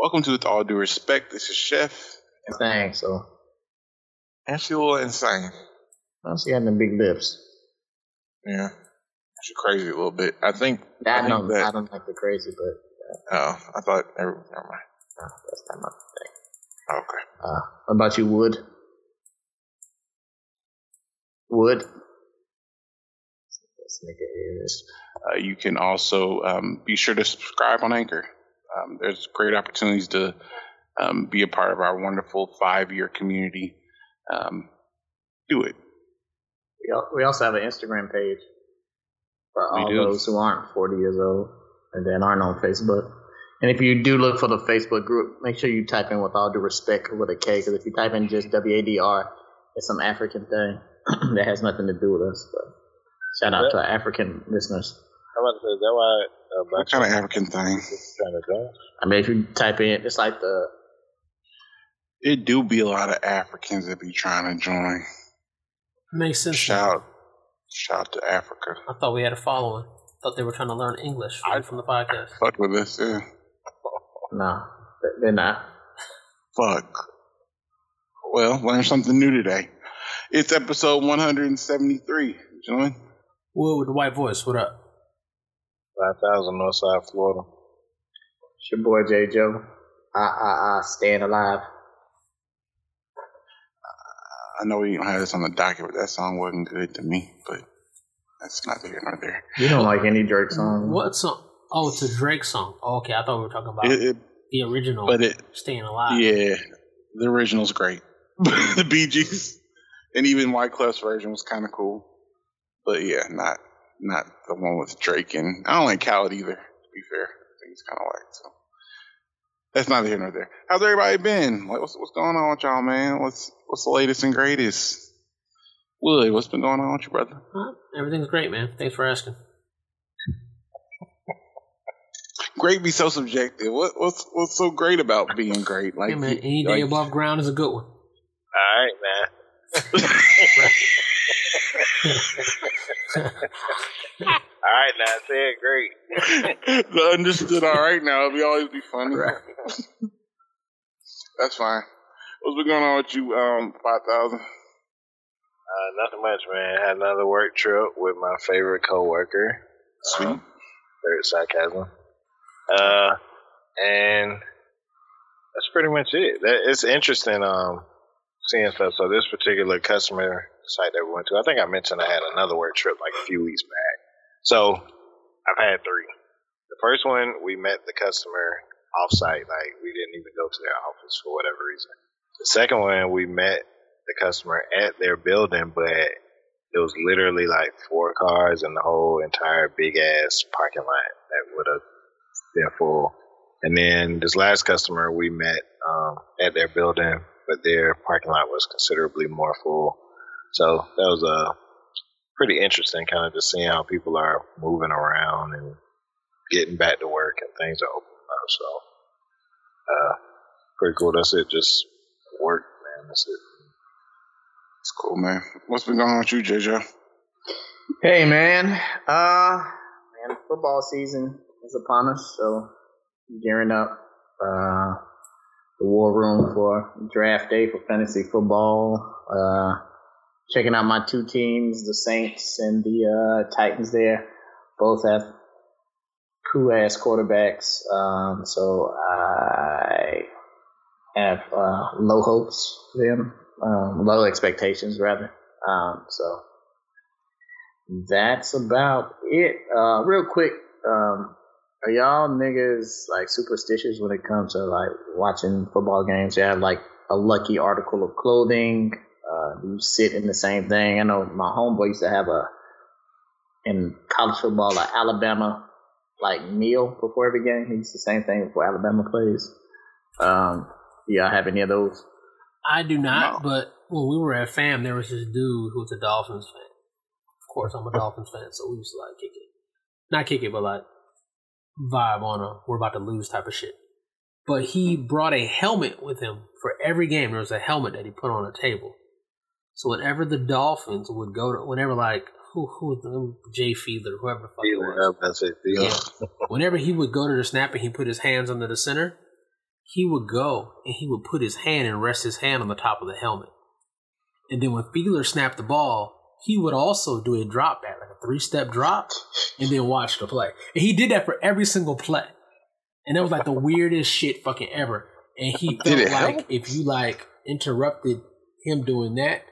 Welcome to With All Due Respect. This is Chef. Thanks. So And she a little insane. I see had the big lips. Yeah. She's crazy a little bit. I think. I, I think don't. that- I don't like the crazy, but Oh, I thought. Never, never mind. uh, that's not my thing. Okay. Uh, what about you, Wood? Wood. This nigga is. Uh, you can also um, be sure to subscribe on Anchor. Um, there's great opportunities to um, be a part of our wonderful five year community. Um, do it. We also have an Instagram page for all those who aren't 40 years old and then aren't on Facebook. And if you do look for the Facebook group, make sure you type in with all due respect with a K, because if you type in just WADR, it's some African thing that has nothing to do with us. But shout out to our African listeners. I'm about to say, is that why uh, What kind of African thing? is trying to do? I mean, if you type in, it's like the It do be a lot of Africans that be trying to join. Makes sense. Shout, shout to Africa. I thought we had a following. Thought they were trying to learn English from, from the podcast. Fuck with us, yeah. no, they're not. Fuck. Well, learn something new today. It's episode 173. Join. Wood with the white voice. What up? 5,000 Northside Florida. It's your boy J Joe. Ah ah ah, staying alive. I know we don't have this on the docket, but that song wasn't good to me. But that's not there nor there. You don't like any Drake song. What song? Oh, it's a Drake song. Oh, okay, I thought we were talking about It, it, the original. but it, Staying Alive. yeah, the original's great. the Bee Gees and even Wyclef's version was kind of cool. But yeah, not not the one with Drake and I don't like Khaled either. To be fair, I think it's kind of like so. That's neither here nor there. How's everybody been? Like, what's what's going on with y'all, man? What's what's the latest and greatest? Wood, what's been going on with you, brother? Huh? Everything's great, man. Thanks for asking. Great be so subjective. What what's what's so great about being great? Like, Hey, man, any day like- above ground is a good one. All right, man. All right, now say it great. the understood all right now. It'll be always be funny. That's fine. What's been going on with you, um, five thousand? Uh, nothing much, man. Had another work trip with my favorite coworker. Sweet. Um, Third sarcasm. Uh, and that's pretty much it. That, it's interesting, um, seeing stuff. So this particular customer site that we went to, I think I mentioned I had another work trip like a few weeks back. So I've had three. The first one, we met the customer off-site. Like we didn't even go to their office for whatever reason. The second one, we met the customer at their building, but it was literally like four cars in the whole entire big ass parking lot that would have been full. And then this last customer we met um, at their building, but their parking lot was considerably more full. So that was uh, pretty interesting, kind of just seeing how people are moving around and getting back to work and things are opening up. So uh, pretty cool. That's it. Just work, man. That's it. It's cool, man. What's been going on with you, JJ? Hey man, uh, man, football season is upon us, so gearing up, uh, the war room for draft day for fantasy football. Uh, checking out my two teams, the Saints and the uh, Titans. There, both have cool ass quarterbacks. Um, so I have uh, low hopes for them, um, low expectations rather. Um, so that's about it. Uh, real quick, um, are y'all niggas like superstitious when it comes to like watching football games? You have like a lucky article of clothing. Uh, do you sit in the same thing? I know my homeboy used to have a in college football, like Alabama like meal before every game. He used the same thing before Alabama plays. Um, yeah, have any of those? I do not, No. but when we were at FAM, there was this dude who was a Dolphins fan. Of course, I'm a Dolphins fan, so we used to like kick it. Not kick it, but like vibe on a we're about to lose type of shit. But he brought a helmet with him for every game. There was a helmet that he put on a table. So whenever the Dolphins would go to, whenever like who who um, the Jay Fiedler, whoever the fuck was, That's it. Yeah. Whenever he would go to the snap and he put his hands under the center, he would go and he would put his hand and rest his hand on the top of the helmet. And then when Fiedler snapped the ball, he would also do a drop back, like a three step drop, and then watch the play. And he did that for every single play. And that was like the weirdest shit fucking ever. And he felt like help? if you like interrupted him doing that,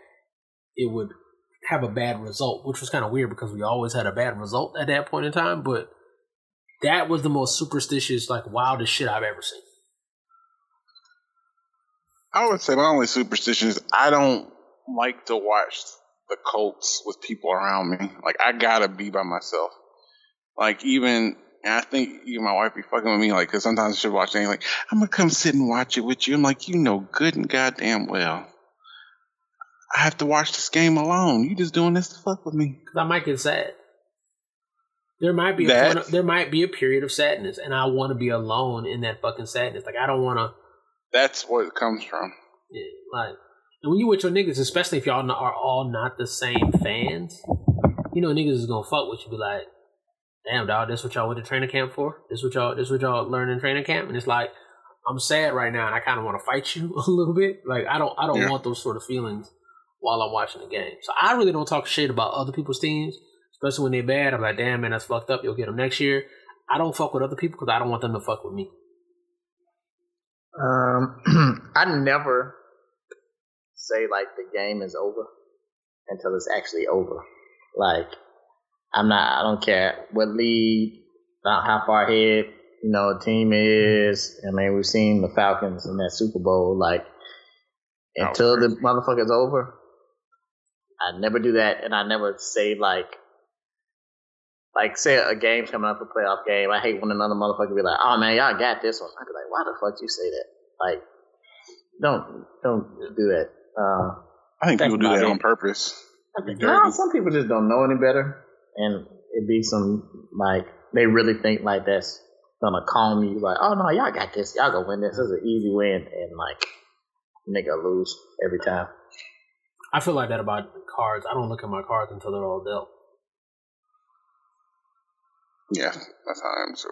it would have a bad result, which was kind of weird because we always had a bad result at that point in time. But that was the most superstitious, like wildest shit I've ever seen. I would say my only superstition is I don't like to watch the Colts with people around me. Like I gotta be by myself. Like even, and I think even my wife be fucking with me. Like, cause sometimes she'll watch things like I'm gonna come sit and watch it with you. I'm like, you know, good and goddamn well. I have to watch this game alone. You just doing this to fuck with me. because I might get sad. There might be a of, there might be a period of sadness, and I want to be alone in that fucking sadness. Like I don't want to, That's where it comes from. yeah, like. And when you with your niggas, especially if y'all are all not the same fans, you know niggas is gonna fuck with you. Be like, damn dog, this what y'all went to training camp for? This what y'all this what y'all learned in training camp? And it's like, I'm sad right now, and I kind of want to fight you a little bit. Like I don't I don't Yeah. want those sort of feelings while I'm watching the game. So I really don't talk shit about other people's teams, especially when they're bad. I'm like, damn man, that's fucked up. You'll get them next year. I don't fuck with other people because I don't want them to fuck with me. Um, I never say like the game is over until it's actually over. Like, I'm not. I don't care what lead, not how far ahead you know a team is. I mean, we've seen the Falcons in that Super Bowl. Like, until the motherfucker's over, I never do that, and I never say like. Like say a game's coming up, a playoff game. I hate when another motherfucker be like, "Oh man, y'all got this one." I'd be like, "Why the fuck you say that?" Like, don't don't do that. Uh, I think people do that it. on purpose. No, dirty. some people just don't know any better, and it be some like they really think like that's gonna calm you. Like, oh no, y'all got this. Y'all gonna win this. This is an easy win, and like nigga lose every time. I feel like that about cards. I don't look at my cards until they're all dealt. Yeah, that's how I am too.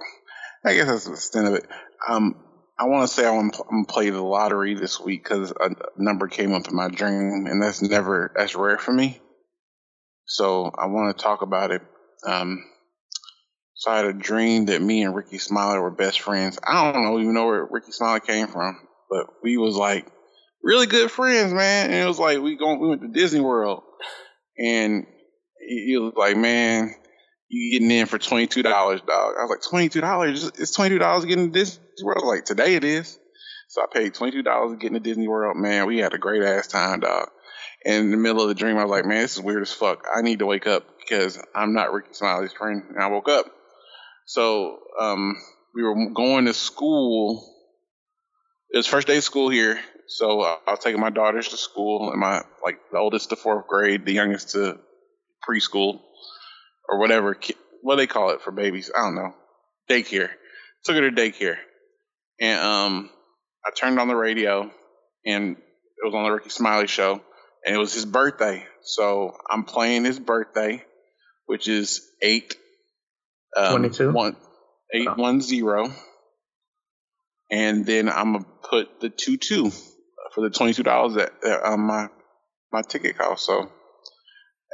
I guess that's the extent of it. Um, I want to say I want to play the lottery this week because a number came up in my dream, and that's never that's rare for me. So I want to talk about it. Um, so I had a dream that me and Rickey Smiley were best friends. I don't know even know where Rickey Smiley came from, but we was like really good friends, man. And it was like we going we went to Disney World, and he, was like, man you getting in for twenty two dollars, dog. I was like, twenty two dollars? It's twenty two dollars getting to Disney World. Like, today it is. So I paid twenty two dollars getting to Disney World. Man, we had a great ass time, dog. And in the middle of the dream, I was like, man, this is weird as fuck. I need to wake up because I'm not Rickey Smiley's friend. And I woke up. So um, we were going to school. It was first day of school here. So uh, I was taking my daughters to school, and my like the oldest to fourth grade, the youngest to preschool or whatever what they call it for babies. I don't know. Daycare. Took her to daycare, and um, I turned on the radio, and it was on the Rickey Smiley show, and it was his birthday. So I'm playing his birthday, which is eight. Um, 22? One, eight Oh. one zero, and then I'm gonna put the two two for the twenty two dollars that, that um, my my ticket cost. So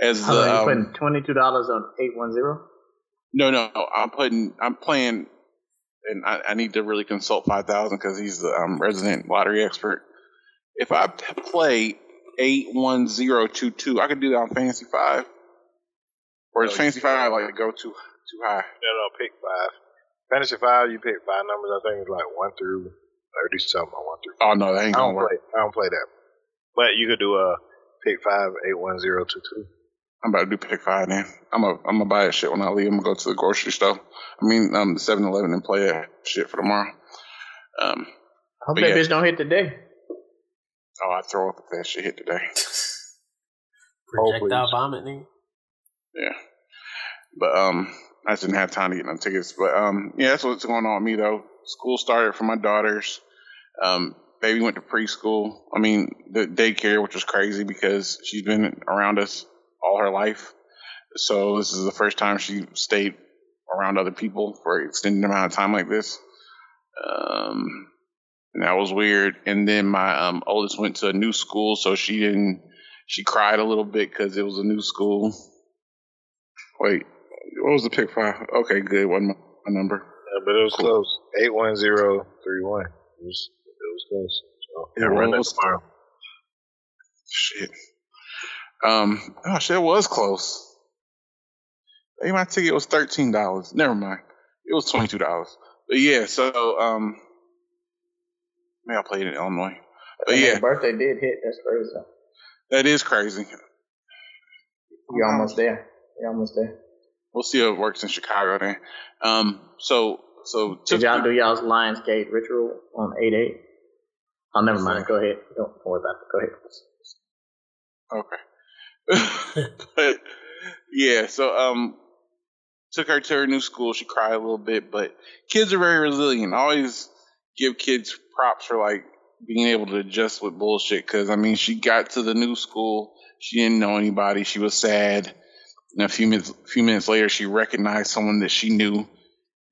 as the Hold you um, putting twenty two dollars on eight one zero? no, no, I'm putting, I'm playing, and I, I need to really consult 5000 because he's the um, resident lottery expert. If I play 81022, I could do that on Fantasy 5. Or is Oh, Fantasy yeah. 5 like to go too too high? No, no, pick five. Fantasy five, you pick five numbers. I think it's like one through thirty something I want to. Oh, no, that I ain't don't going to work. play. I don't play that. But you could do a pick five eight one zero two two. I'm about to do pick 5 then. I'm going I'm to buy that shit when I leave. I'm going to go to the grocery store. I mean, um, the 7 Eleven and play that shit for tomorrow. Um, Hope But that yeah. bitch don't hit today. oh, I throw up if that shit hit today. Projectile please. vomit, nigga. Yeah. But um I just didn't have time to get no tickets. But um yeah, that's what's going on with me though. School started for my daughters. Um baby went to preschool. I mean the daycare, which was crazy because she's been around us all her life. So this is the first time she stayed around other people for an extended amount of time like this. Um and that was weird. And then my um, oldest went to a new school, so she didn't. She cried a little bit because it was a new school. Wait, what was the pick five? Okay, good. My, my number. Yeah, but it was close. Eight one zero three one. It was it was close. So It I run that was. tomorrow. Shit. Um. Oh shit, it was close. Hey, my ticket was thirteen dollars. Never mind. It was twenty two dollars. But yeah, so um, man, I played in Illinois. But And yeah, birthday did hit. That's crazy. that is crazy. You're almost there. You're almost there. We'll see how it works in Chicago then. Um. So so Did y'all do y'all's Lionsgate ritual on 8 8? Oh, never mind. Go ahead. Don't worry about it. Go ahead. Okay. but yeah, so um took her to her new school. She cried a little bit, but kids are very resilient. I always give kids props for like being able to adjust with bullshit cuz I mean, she got to the new school, she didn't know anybody, she was sad. And a few minutes few minutes later she recognized someone that she knew.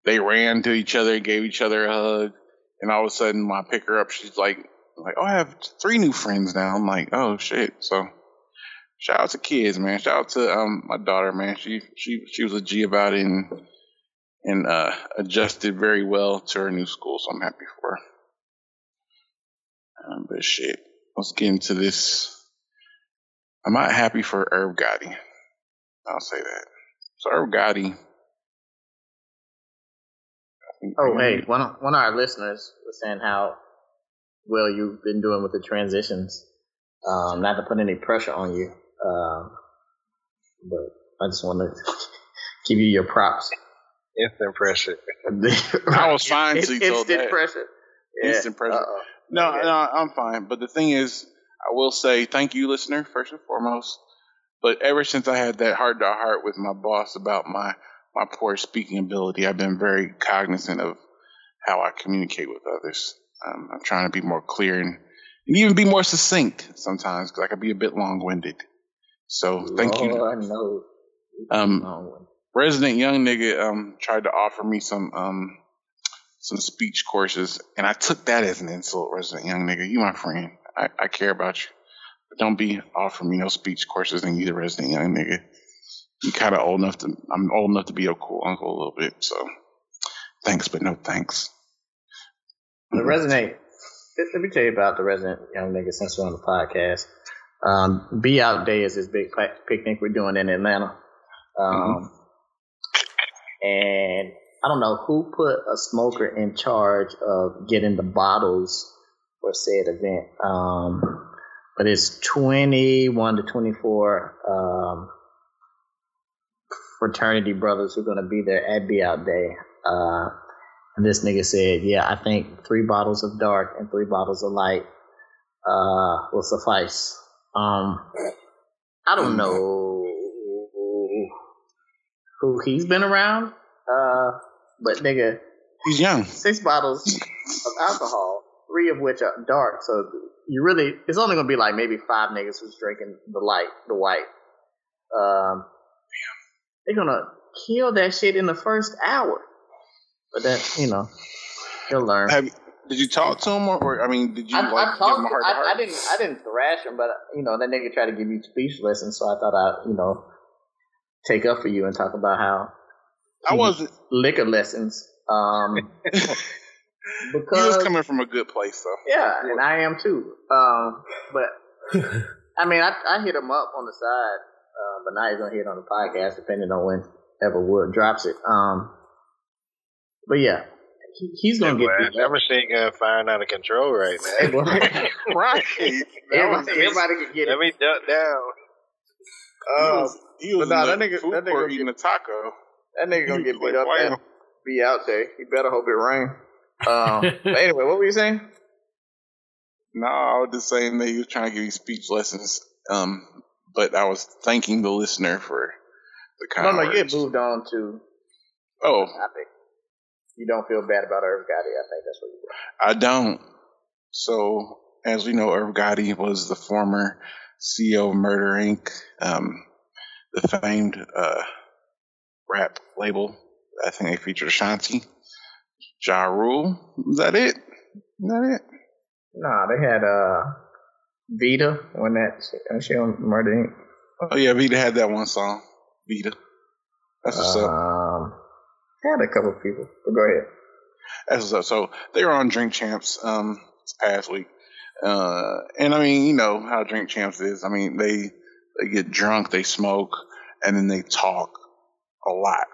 They ran to each other, gave each other a hug, and all of a sudden when I pick her up, she's like like, "Oh, I have three new friends now." I'm like, "Oh shit." So Shout out to kids, man. Shout out to um my daughter, man. She she she was a G about it and and uh adjusted very well to her new school, so I'm happy for her. Um, but shit, let's get into this. I'm not happy for Irv Gotti. I'll say that. So Irv Gotti. Oh, hey, one of, one of our listeners was saying how well you've been doing with the transitions. Um, not to put any pressure on you, um, but I just want to give you your props. Instant pressure. I was fine It's till you told instant that. pressure. Yeah. Instant pressure. Uh-oh. No, Okay. no, I'm fine. But the thing is, I will say thank you, listener, first and foremost. But ever since I had that heart to heart with my boss about my my poor speaking ability, I've been very cognizant of how I communicate with others. Um, I'm trying to be more clear and, and even be more succinct sometimes because I can be a bit long winded. So thank you. Lord knows. Um, resident young nigga um tried to offer me some um some speech courses and I took that as an insult, resident young nigga. You my friend. I, I care about you. Don't be offering me no speech courses and you the resident young nigga. You kinda old enough to I'm old enough to be a cool uncle a little bit, so thanks but no thanks. The resonate. Let me tell you about the resident young nigga since we're on the podcast. Um, Be Out Day is this big picnic we're doing in Atlanta. Um, And I don't know who put a smoker in charge of getting the bottles for said event. Um, but it's 21 to 24 um, fraternity brothers who are going to be there at Be Out Day. Uh, and this nigga said, yeah, I think three bottles of dark and three bottles of light uh, will suffice. Um, I don't know who he's been around, uh, but nigga, He's young. six bottles of alcohol, three of which are dark. So you really, it's only gonna be like maybe five niggas who's drinking the light, the white. Um, they're gonna kill that shit in the first hour. But that, you know, he'll learn. Have did you talk to him or, or I mean did you I, like I give talked. him a I, heart? I didn't. I didn't thrash him, but you know that nigga tried to give you speech lessons, so I thought I, you know, take up for you and talk about how I wasn't liquor lessons. Um, he because was coming from a good place though. yeah, and I am too. Um, but I mean, I, I hit him up on the side, uh, but now he's gonna hit on the podcast, depending on when ever Wood drops it. Um, but yeah, he, he's gonna get. Boy, beat that up. machine gun firing out of control right Hey, now. boy. right. everybody, everybody can get Let it. me duck down. He Um, was, he was but nah, that the nigga- that nigga court get- eating a taco. That nigga gonna get beat up. And Be out there. He better hope it rain. Um, but anyway, what were you saying? No, I was just saying that he was trying to give you speech lessons. Um, but I was thanking the listener for the kind No, no, you had moved on to Oh, topic. You don't feel bad about Irv Gotti. I think that's what you were. I don't. So, as we know, Irv Gotti was the former CEO of Murder Inc., um, the famed uh, rap label. I think they featured Ashanti, Ja Rule. Is that it? Is that it? Nah, they had uh Vita when that she, she on Murder Inc. Oh yeah, Vita had that one song. Vita. That's what's up. Um, had a couple people, but go ahead. That's what's up. So they were on Drink Champs um this past week. Uh, and I mean, you know how Drink Champs is. I mean, they they get drunk, they smoke, and then they talk a lot.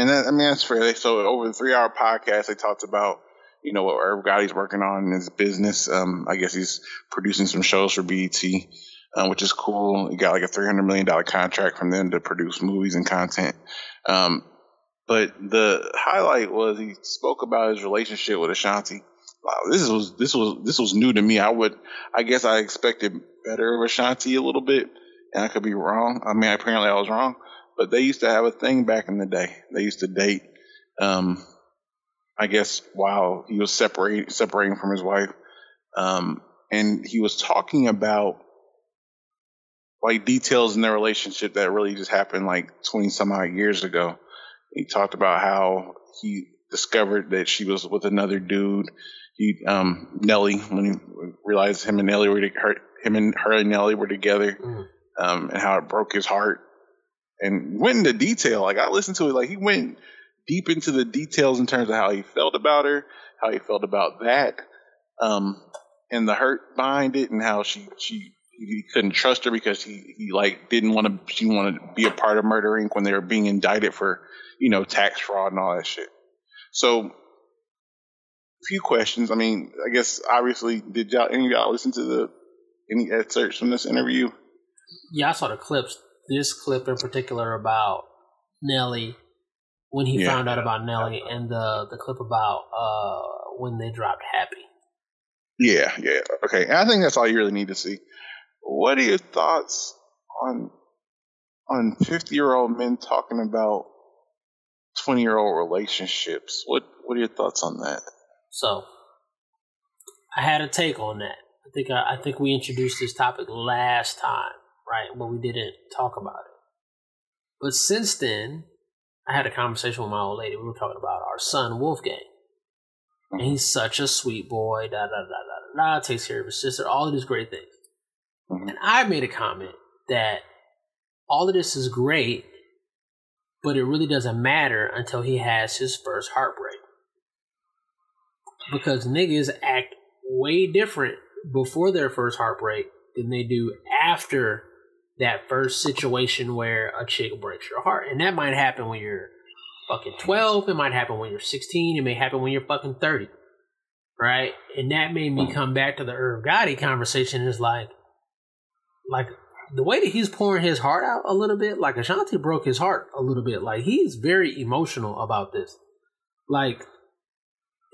And that, I mean, that's fair. So over the three hour podcast, they talked about, you know, what Irv Gotti's working on in his business. Um, I guess he's producing some shows for BET, um, which is cool. He got like a $300 million contract from them to produce movies and content. Um, but the highlight was he spoke about his relationship with Ashanti. Wow, this was this was this was new to me. I would, I guess, I expected better of Ashanti a little bit, and I could be wrong. I mean, apparently I was wrong, but they used to have a thing back in the day. They used to date. Um, I guess while he was separating separating from his wife, um, and he was talking about like details in their relationship that really just happened like twenty some odd years ago. He talked about how he discovered that she was with another dude he um, Nelly when he realized him and Nelly were her, him and her and Nelly were together, mm. um, and how it broke his heart, and went into detail. Like I listened to it, like he went deep into the details in terms of how he felt about her, how he felt about that, um, and the hurt behind it, and how she she he couldn't trust her because he, he like didn't want to she wanted to be a part of Murder Inc. when they were being indicted for you know tax fraud and all that shit. So few questions. I mean, I guess obviously, did y'all any of y'all listen to the any excerpts from this interview? Yeah, I saw the clips. This clip in particular about Nelly when he yeah. found out about Nelly, and the the clip about uh when they dropped Happy. Yeah, yeah, okay. And I think that's all you really need to see. What are your thoughts on on fifty year old men talking about twenty year old relationships? What what are your thoughts on that? So I had a take on that. I think I, I think we introduced this topic last time, right? But we didn't talk about it. But since then, I had a conversation with my old lady. We were talking about our son Wolfgang. And he's such a sweet boy, da da da da da da, takes care of his sister, all of these great things. Mm-hmm. And I made a comment that all of this is great, but it really doesn't matter until he has his first heartbreak because niggas act way different before their first heartbreak than they do after that first situation where a chick breaks your heart. And that might happen when you're fucking 12, it might happen when you're 16, it may happen when you're fucking 30. Right? And that made me come back to the Irv Gotti conversation is like like the way that he's pouring his heart out a little bit, like Ashanti broke his heart a little bit. Like he's very emotional about this. Like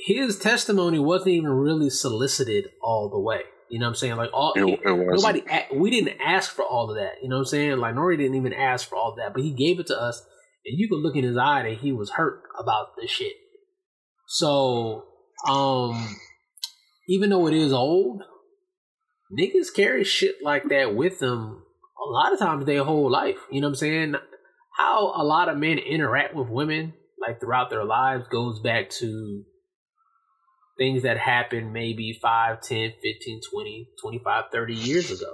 his testimony wasn't even really solicited all the way. You know what I'm saying? Like all it, it nobody we didn't ask for all of that. You know what I'm saying? Like Nori didn't even ask for all that, but he gave it to us, and you could look in his eye that he was hurt about this shit. So, um, even though it is old, niggas carry shit like that with them a lot of times their whole life. You know what I'm saying? How a lot of men interact with women like throughout their lives goes back to things that happened maybe 5, 10, 15, 20, 25, 30 years ago.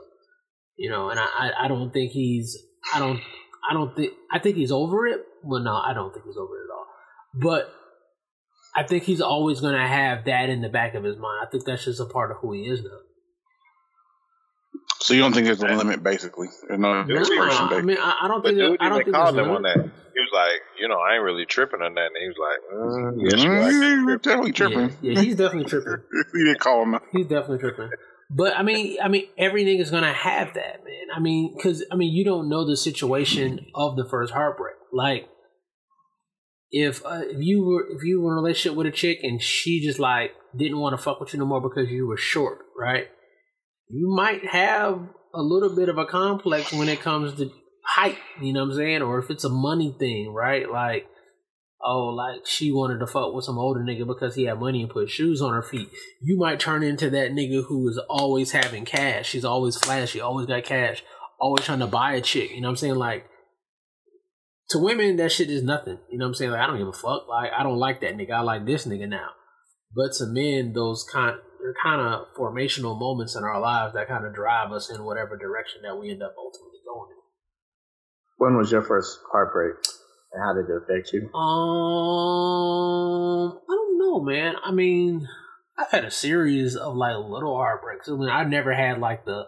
You know, and I, I don't think he's, I don't, I don't think, I think he's over it. Well, no, I don't think he's over it at all. But I think he's always going to have that in the back of his mind. I think that's just a part of who he is, though. So you don't think there's a limit, basically? There's no no, I mean, I, I don't think. Dude I don't think called him on that. He was like, you know, I ain't really tripping on that. And he was like, mm, yes, mm, you're definitely tripping. Yeah, yeah, he's definitely tripping. he didn't call him. He's definitely tripping. But I mean, I mean, every nigga's gonna have that, man. I mean, because I mean, you don't know the situation of the first heartbreak. Like, if uh, if you were if you were in a relationship with a chick and she just like didn't want to fuck with you no more because you were short, right? You might have a little bit of a complex when it comes to height, you know what I'm saying? Or if it's a money thing, right? Like, oh, like she wanted to fuck with some older nigga because he had money and put shoes on her feet. You might turn into that nigga who is always having cash. She's always flashy, always got cash, always trying to buy a chick. You know what I'm saying? Like, to women, that shit is nothing. You know what I'm saying? Like, I don't give a fuck. Like, I don't like that nigga. I like this nigga now. But to men, those kind they're kind of formational moments in our lives that kind of drive us in whatever direction that we end up ultimately going in. When was your first heartbreak, and how did it affect you? Um, I don't know, man. I mean, I've had a series of like little heartbreaks. I mean, I never had like the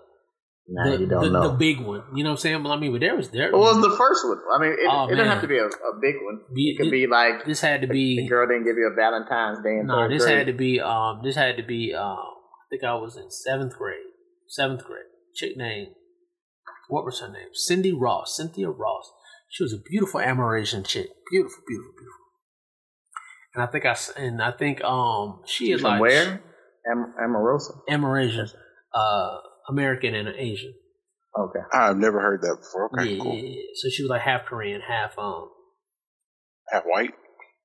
Nah, the, you don't the, know. the big one. You know what I'm saying? Well, I mean, but there was there. what was the first one? I mean, it, Oh, it doesn't have to be a, a big one. Be- It could be like this had to be. the girl didn't give you a Valentine's Day no. third This grade. had to be um. This had to be um. I think I was in seventh grade. Seventh grade. Chick named what was her name? Cindy Ross. Cynthia Ross. She was a beautiful Amerasian chick. Beautiful, beautiful, beautiful. And I think I s- and I think um she is From like where? Am- Amorosa. Amerasian, uh, American and Asian. Okay. I've never heard that before. Okay, yeah, cool. yeah, yeah. So she was like half Korean, half um. Half white.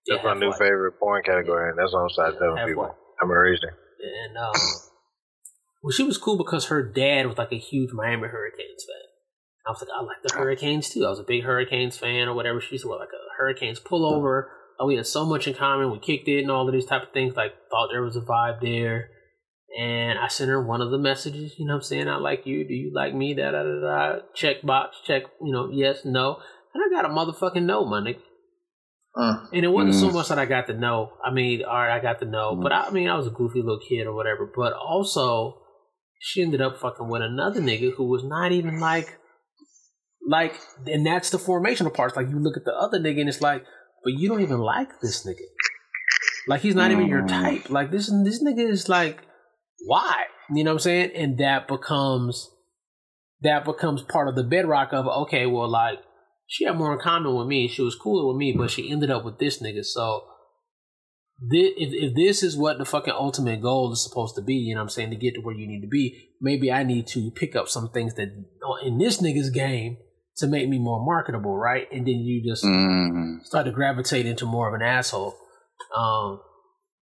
yeah, That's my new white. favorite porn category, and that's what I'm starting Yeah, telling people. white. I'm a Raisin. And um, well, she was cool because her dad was like a huge Miami Hurricanes fan. I was like, I like the Hurricanes too. I was a big Hurricanes fan or whatever. She used to wear like a Hurricanes pullover. Oh, we had so much in common. We kicked it and all of these type of things. Like thought there was a vibe there. And I sent her one of the messages. You know what I'm saying? I like you. Do you like me? Da da da da. Check box. Check. You know, yes, no. And I got a motherfucking no, my nigga. Uh, And it wasn't so Mm. much that I got to know. I mean, all right, I got to know, but I, I mean, I was a goofy little kid or whatever. But also, she ended up fucking with another nigga who was not even like, like, and that's the formational parts. Like, you look at the other nigga and it's like, but you don't even like this nigga. Like, he's not even your Mm. type. Like, this this nigga is like, why? You know what I'm saying? And that becomes that becomes part of the bedrock of okay, well, like she had more in common with me. She was cooler with me, but she ended up with this nigga. So, thi- if if this is what the fucking ultimate goal is supposed to be, you know what I'm saying, to get to where you need to be, maybe I need to pick up some things that in this nigga's game to make me more marketable, right? And then you just Mm. start to gravitate into more of an asshole. Um,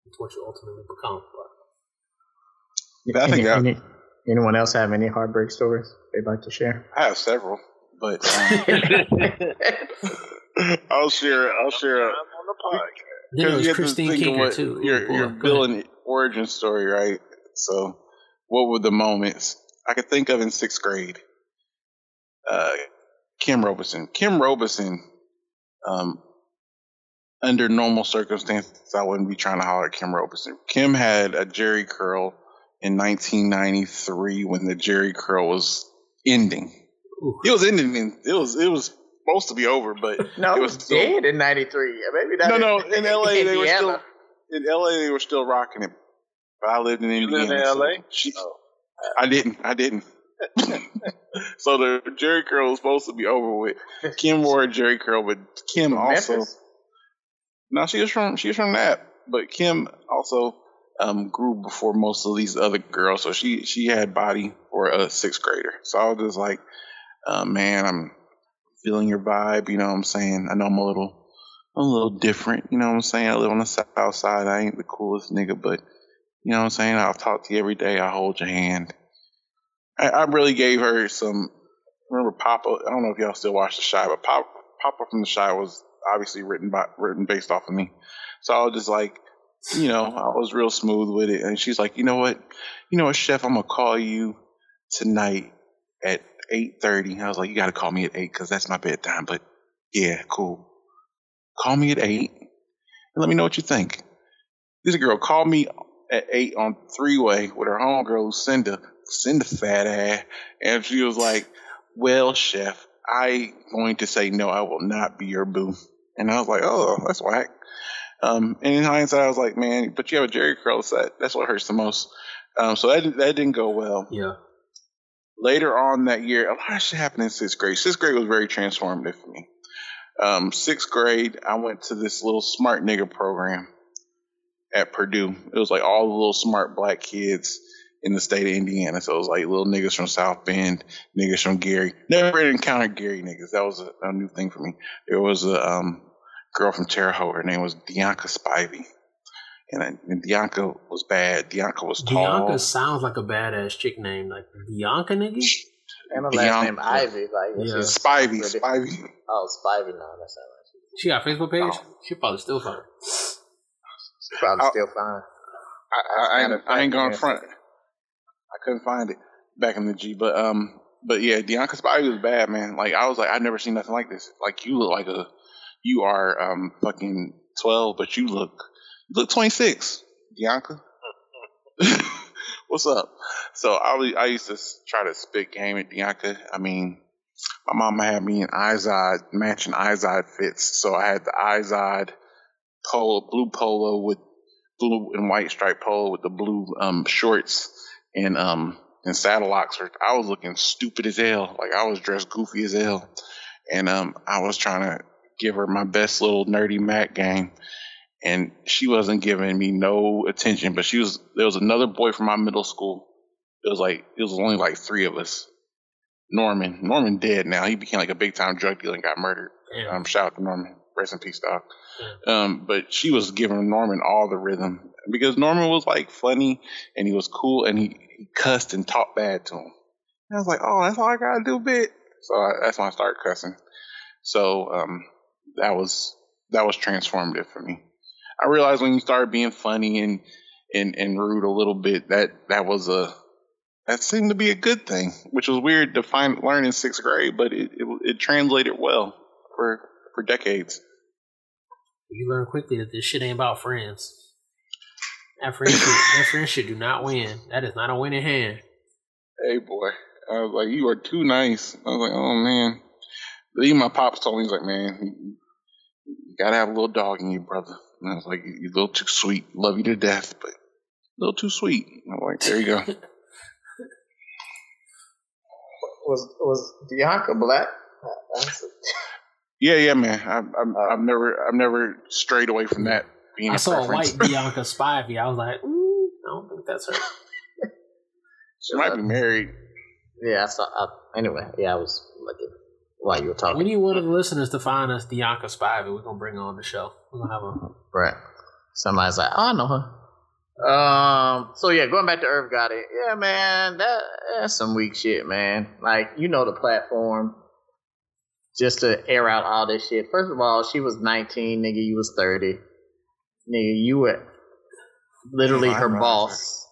it's what you ultimately become. But I think any, any- anyone else have any heartbreak stories they'd like to share? I have several, but um, I'll share. I'll share. I'm on the podcast. then there Because was you have to Christine think of Kinker too. Your Ooh, your boy, go Bill ahead. and origin story, right? So, what were the moments I could think of in sixth grade? Uh, Kim Robeson. Kim Robeson. Um, under normal circumstances, I wouldn't be trying to holler at Kim Robeson. Kim had a Jheri curl in 1993 when the Jheri curl was ending. Ooh. It was ending. In, it was it was supposed to be over, but No, It it was was still- dead in '93. Maybe not. no, no. In LA, they were still in LA. They were still rocking it. But I lived in You Indiana. lived in so LA? she- Oh. I didn't. I didn't. so the Jheri curl was supposed to be over with. Kim wore a Jheri curl, but Kim From also. Memphis? No, she was from she was from that, but Kim also um, grew before most of these other girls, so she she had body for a sixth grader. So I was just like, uh, man, I'm feeling your vibe. You know what I'm saying? I know I'm a little I'm a little different. You know what I'm saying? I live on the south side. I ain't the coolest nigga, but you know what I'm saying? I'll talk to you every day. I hold your hand. I, I really gave her some. Remember Papa? I don't know if y'all still watch The Shy, but Papa, Papa from The Shy was obviously written by written based off of me. So I was just like, you know, I was real smooth with it. And she's like, you know what, you know what, Chef, I'm gonna call you tonight at eight thirty. I was like, you got to call me at eight because that's my bedtime. But yeah, cool. Call me at eight and let me know what you think. This girl called me at eight on three way with her homegirl Lucinda, Lucinda fat ass, and she was like, "Well, chef, I going to say no. I will not be your boo." And I was like, "Oh, that's whack." Um, and in hindsight, I was like, "Man, but you have a Jheri curl set. That's what hurts the most." Um, so that that didn't go well. Yeah. Later on that year, a lot of shit happened in sixth grade. Sixth grade was very transformative for me. Um, sixth grade, I went to this little smart nigga program at Purdue. It was like all the little smart black kids in the state of Indiana. So it was like little niggas from South Bend, niggas from Gary. Never encountered Gary niggas. That was a, a new thing for me. There was a um, girl from Terre Haute. Her name was Bianca Spivey. And, I, and Bianca was bad. Bianca was tall. Bianca sounds like a badass chick name, like Bianca nigga. And her last name Ivy. Like, it's Yeah. Spivey, really- Spivey. Oh, Spivey. No, that's not right. She got a Facebook page. Oh. She probably still fine. She's probably Oh. still fine. I, I, ain't, I ain't going front. I couldn't find it back in the G, but um, but yeah, Dianca Spivey was bad, man. Like I was like, I've never seen nothing like this. Like you look like a, you are um fucking twelve, but you look, you look twenty six, Dianca. What's up? So I was, I used to try to spit game at Dianca. I mean, my mama had me in Izod matching Izod fits, so I had the Izod polo, blue polo with blue and white striped polo with the blue um shorts and um and saddle Oxford. I was looking stupid as hell, like I was dressed goofy as hell, and um I was trying to give her my best little nerdy Mac game and she wasn't giving me no attention. But she was there was another boy from my middle school. It was like it was only like three of us. Norman, Norman dead now. He became like a big time drug dealer and got murdered. Yeah. Um, shout out to Norman, rest in peace, dog. Um, but she was giving Norman all the rhythm because Norman was like funny and he was cool and he, he cussed and talked bad to him. And I was like, oh, that's all I gotta do, bit. So I, that's when I started cussing. So um, that was that was transformative for me. I realized when you started being funny and and and rude a little bit that that was a that seemed to be a good thing, which was weird to find learn in sixth grade, but it it, it translated well for for decades. You learn quickly that this shit ain't about friends. That friendship, that friendship do not win. That is not a winning hand. Hey boy, I was like, you are too nice. I was like, oh man. But Even my pops told me, he's like, man, you gotta have a little dog in you, brother. And I was like, you're a little too sweet. Love you to death, but a little too sweet. I'm like, there you go. Was was Bianca black? Yeah, yeah, man. I, I'm, uh. I've never, I've never strayed away from that being I a saw a white Bianca Spivey. I was like, mm, I don't think that's her. she might be married. yeah, I saw. I, anyway, yeah, I was looking while you were talking. We need one of the listeners to find us Bianca Spivey. We're gonna bring her on the show. We're gonna have a Right. Somebody's like, oh, I know her. Um. So yeah, going back to Irv Gotti. Yeah, man, that that's some weak shit, man. Like you know the platform. Just to air out all this shit. First of all, she was 19, nigga. You was 30, nigga. You were literally her boss.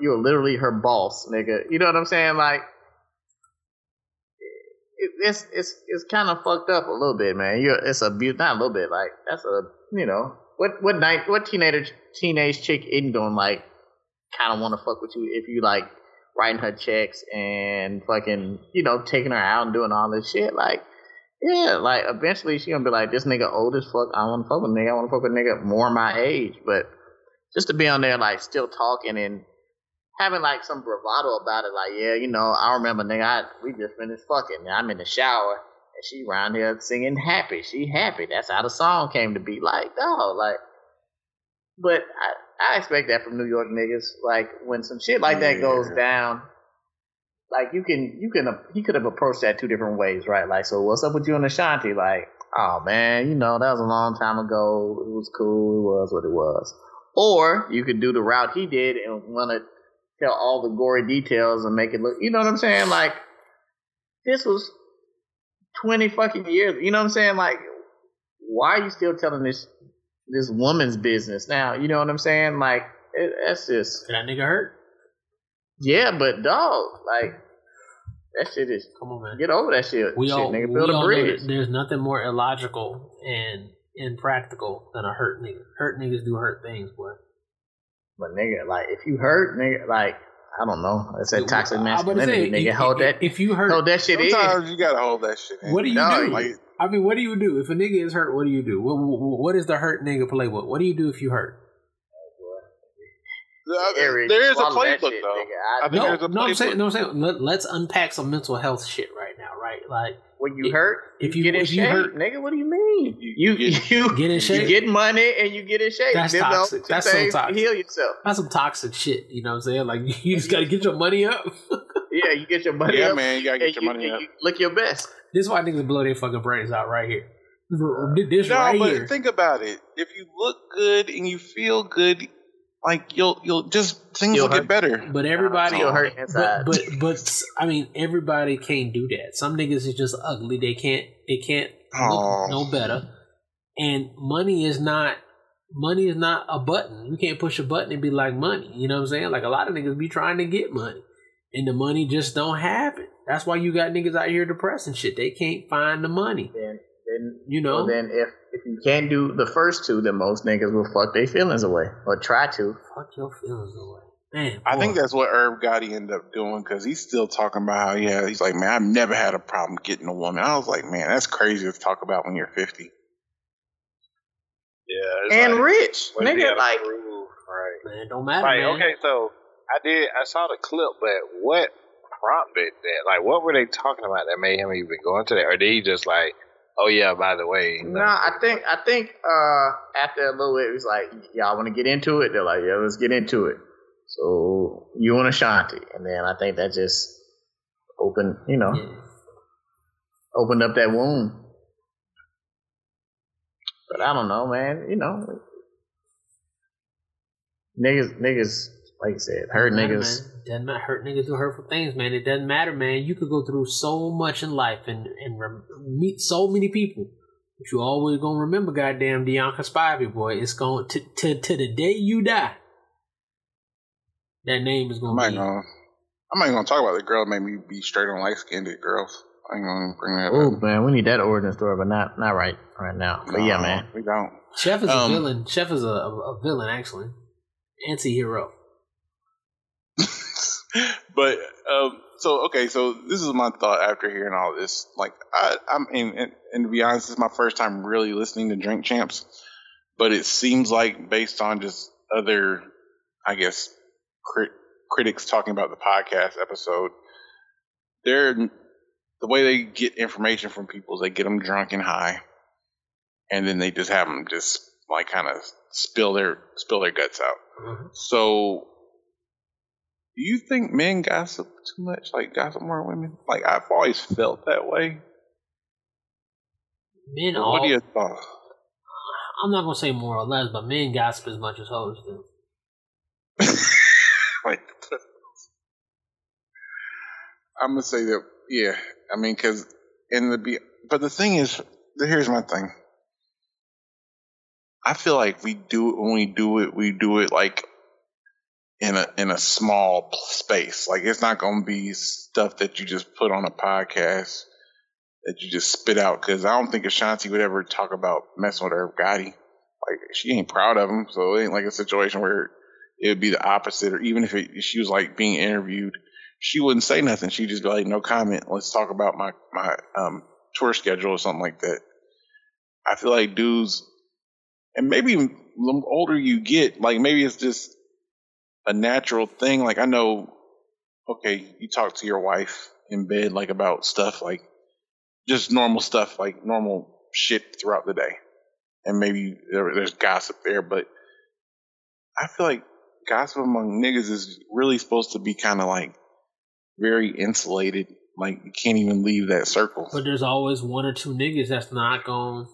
You were literally her boss, nigga. You know what I'm saying? Like, it's it's it's kind of fucked up a little bit, man. You're, it's a not a little bit. Like that's a you know what what night what teenager teenage chick isn't going like kind of want to fuck with you if you like writing her checks and fucking you know taking her out and doing all this shit like. Yeah, like eventually she gonna be like, this nigga old as fuck. I want to fuck with a nigga. I want to fuck with a nigga more my age. But just to be on there like still talking and having like some bravado about it, like yeah, you know, I remember nigga, I, we just finished fucking. I'm in the shower and she round here singing happy. She happy. That's how the song came to be. Like dog, like. But I, I expect that from New York niggas. Like when some shit like that goes Yeah. down, like you can you can he could have approached that two different ways, right? Like, so what's up with you and Ashanti? Like, oh man, you know that was a long time ago. It was cool. It was what it was. Or you could do the route he did and want to tell all the gory details and make it look. You know what I'm saying? Like, this was twenty fucking years. You know what I'm saying? Like, why are you still telling this this woman's business now? You know what I'm saying? Like, it, that's just that nigga hurt? Yeah, but dog, like that shit is Come on, man. get over that shit. We shit, all, nigga, build all a bridge. that there's nothing more illogical and impractical than a hurt nigga. Hurt niggas do hurt things, boy. But nigga, like if you hurt, nigga, like I don't know, it's that toxic I was about to masculinity, say, nigga. if- hold if- that, If you hurt, hold that shit in. Sometimes you gotta hold that shit. In. what do you No, do? Like, I mean, what do you do if a nigga is hurt? What do you do? What, what, what is the hurt nigga playbook? What do you do if you hurt? Eric, there is a swallow that playbook shit, though. nigga. I, I think No, there's a no, I'm playbook. saying, no, I'm saying, let, let's unpack some mental health shit right now, right? Like, when you if- hurt, if you, you- get in if you shape, hurt- nigga. What do you mean? You- You you you get in shape. You get money and you get in shape. That's Them toxic. That's so toxic. Heal yourself. that's some toxic shit. You know what I'm saying? Like, you just got to get your money up. Yeah, you get your money yeah, up. man, you gotta get your money and up. you look your best. this is why niggas blow their fucking brains out right here. Uh, this No, right but here. think about it. If you look good and you feel good, like you'll you'll just things You'll will get better. But everybody, Still hurt inside. but, but but I mean, everybody can't do that. Some niggas is just ugly. They can't they can't Aw. look no better. And money is not money is not a button. You can't push a button and be like money. You know what I'm saying? Like a lot of niggas be trying to get money, and the money just don't happen. That's why you got niggas out here depressed and shit. They can't find the money. Then, then You know. well, then if if you can't do the first two, then most niggas will fuck their feelings away or try to. Fuck your feelings away, man. I think that's what Irv Gotti ended up doing because he's still talking about how yeah he's like man I've never had a problem getting a woman. I was like man that's crazy to talk about when you're 50. Yeah. And like, rich, what nigga, like prove? right. man, don't matter, Like, man. okay, so I did, I saw the clip, but what prompted that? Like, what were they talking about that made him even go into that? Or did he just like, oh yeah, by the way? No, I think I think uh after a little bit, it was like, y'all want to get into it? They're like, yeah, let's get into it. So you and Ashanti, and then I think that just opened, you know, Yeah. opened up that wound. But I don't know, man. You know, niggas, niggas, like I said, hurt Doesn't matter, niggas. man. Doesn't matter. Hurt niggas do hurtful things, man. It doesn't matter, man. You could go through so much in life and and rem- meet so many people, but you always gonna remember, goddamn Bianca Spivey, boy. It's going to to to the day you die. That name is I'm gonna not be. gonna I'm not even gonna talk about the girl that made me be straight on light skinned girls. I ain't gonna bring that Ooh, up. man, we need that origin story, but not not right right now. But yeah, man. we don't. Chef is Um, a villain. Chef is a, a, a villain, actually. Anti-hero. But um, so okay, so this is my thought after hearing all this. Like, I, I'm in, and, and to be honest, this is my first time really listening to Drink Champs. But it seems like based on just other, I guess, crit- critics talking about the podcast episode, they're the way they get information from people is they get them drunk and high, and then they just have them just like kind of spill their spill their guts out. Mhm. So, do you think men gossip too much? Like gossip more than women? Like I've always felt that way. Men all. What are your thoughts? I'm not gonna say more or less, but men gossip as much as hoes do. like, I'm gonna say that. Yeah, I mean, because in the be, but the thing is, here's my thing. I feel like we do it when we do it. We do it like in a in a small space. Like it's not gonna be stuff that you just put on a podcast that you just spit out. Because I don't think Ashanti would ever talk about messing with Irv Gotti. Like she ain't proud of him, so it ain't like a situation where it would be the opposite. Or even if, it, she was like being interviewed, she wouldn't say nothing. She'd just be like, "No comment. Let's talk about my my um, tour schedule or something like that." I feel like dudes, and maybe the older you get, like maybe it's just a natural thing. Like I know, okay, you talk to your wife in bed like about stuff like just normal stuff, like normal shit throughout the day, and maybe there, there's gossip there, but I feel like gossip among niggas is really supposed to be kind of like very insulated. Like you can't even leave that circle. But there's always one or two niggas that's not going.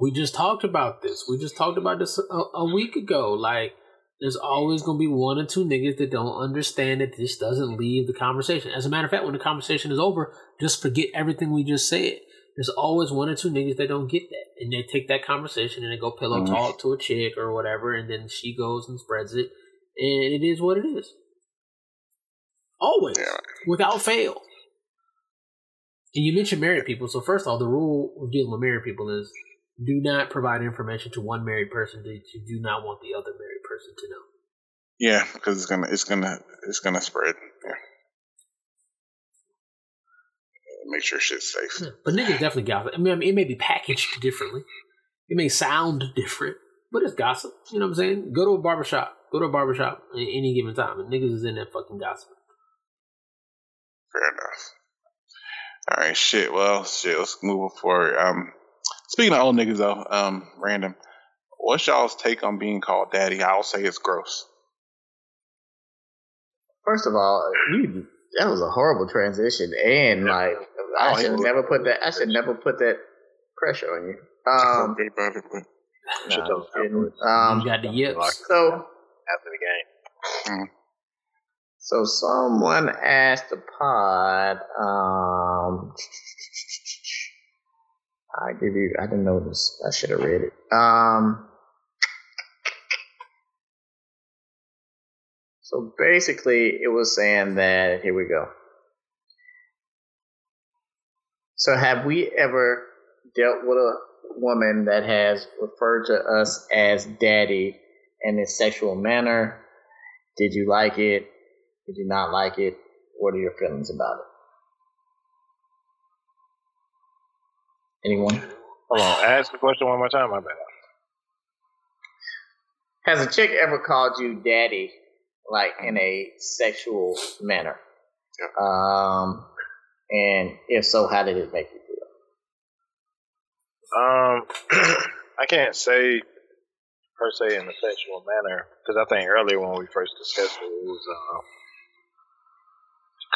We just talked about this. We just talked about this a, a week ago. Like, there's always going to be one or two niggas that don't understand that this doesn't leave the conversation. As a matter of fact, when the conversation is over, just forget everything we just said. There's always one or two niggas that don't get that. And they take that conversation and they go pillow Mhm. talk to a chick or whatever, and then she goes and spreads it. And it is what it is. Always. Yeah. Without fail. And you mentioned married people. So first of all, the rule of dealing with married people is do not provide information to one married person that you do not want the other married person to know. Yeah, because it's gonna it's gonna it's gonna spread. Yeah. Make sure shit's safe. Yeah, But niggas definitely gossip. I mean, I mean, it may be packaged differently. It may sound different, but it's gossip. You know what I'm saying? Go to a barbershop. Go to a barbershop at any given time, and niggas is in that fucking gossip. Fair enough. All right, shit. Well, shit. Let's move on forward. Um, speaking of old niggas though, um, random. What's y'all's take on being called daddy? I'll say it's gross. First of all, you that was a horrible transition, and like I Oh, should he- never put that. I should never put that pressure on you. Um, Okay, about it, but Shut nah, the I'm fuck kidding. up. um you got the yips. so after the game. so someone asked the pod. Um, I give you. I didn't know this. I should have read it. Um, So basically, it was saying that here we go. So have we ever dealt with a woman that has referred to us as daddy in a sexual manner? Did you like it? Did you not like it? What are your feelings about it? Anyone? Hold on. Ask the question one more time. My bad. Has a chick ever called you daddy, like in a sexual manner? Um, and if so, how did it make you feel? Um, I can't say per se in a sexual manner because I think earlier when we first discussed it, it was um,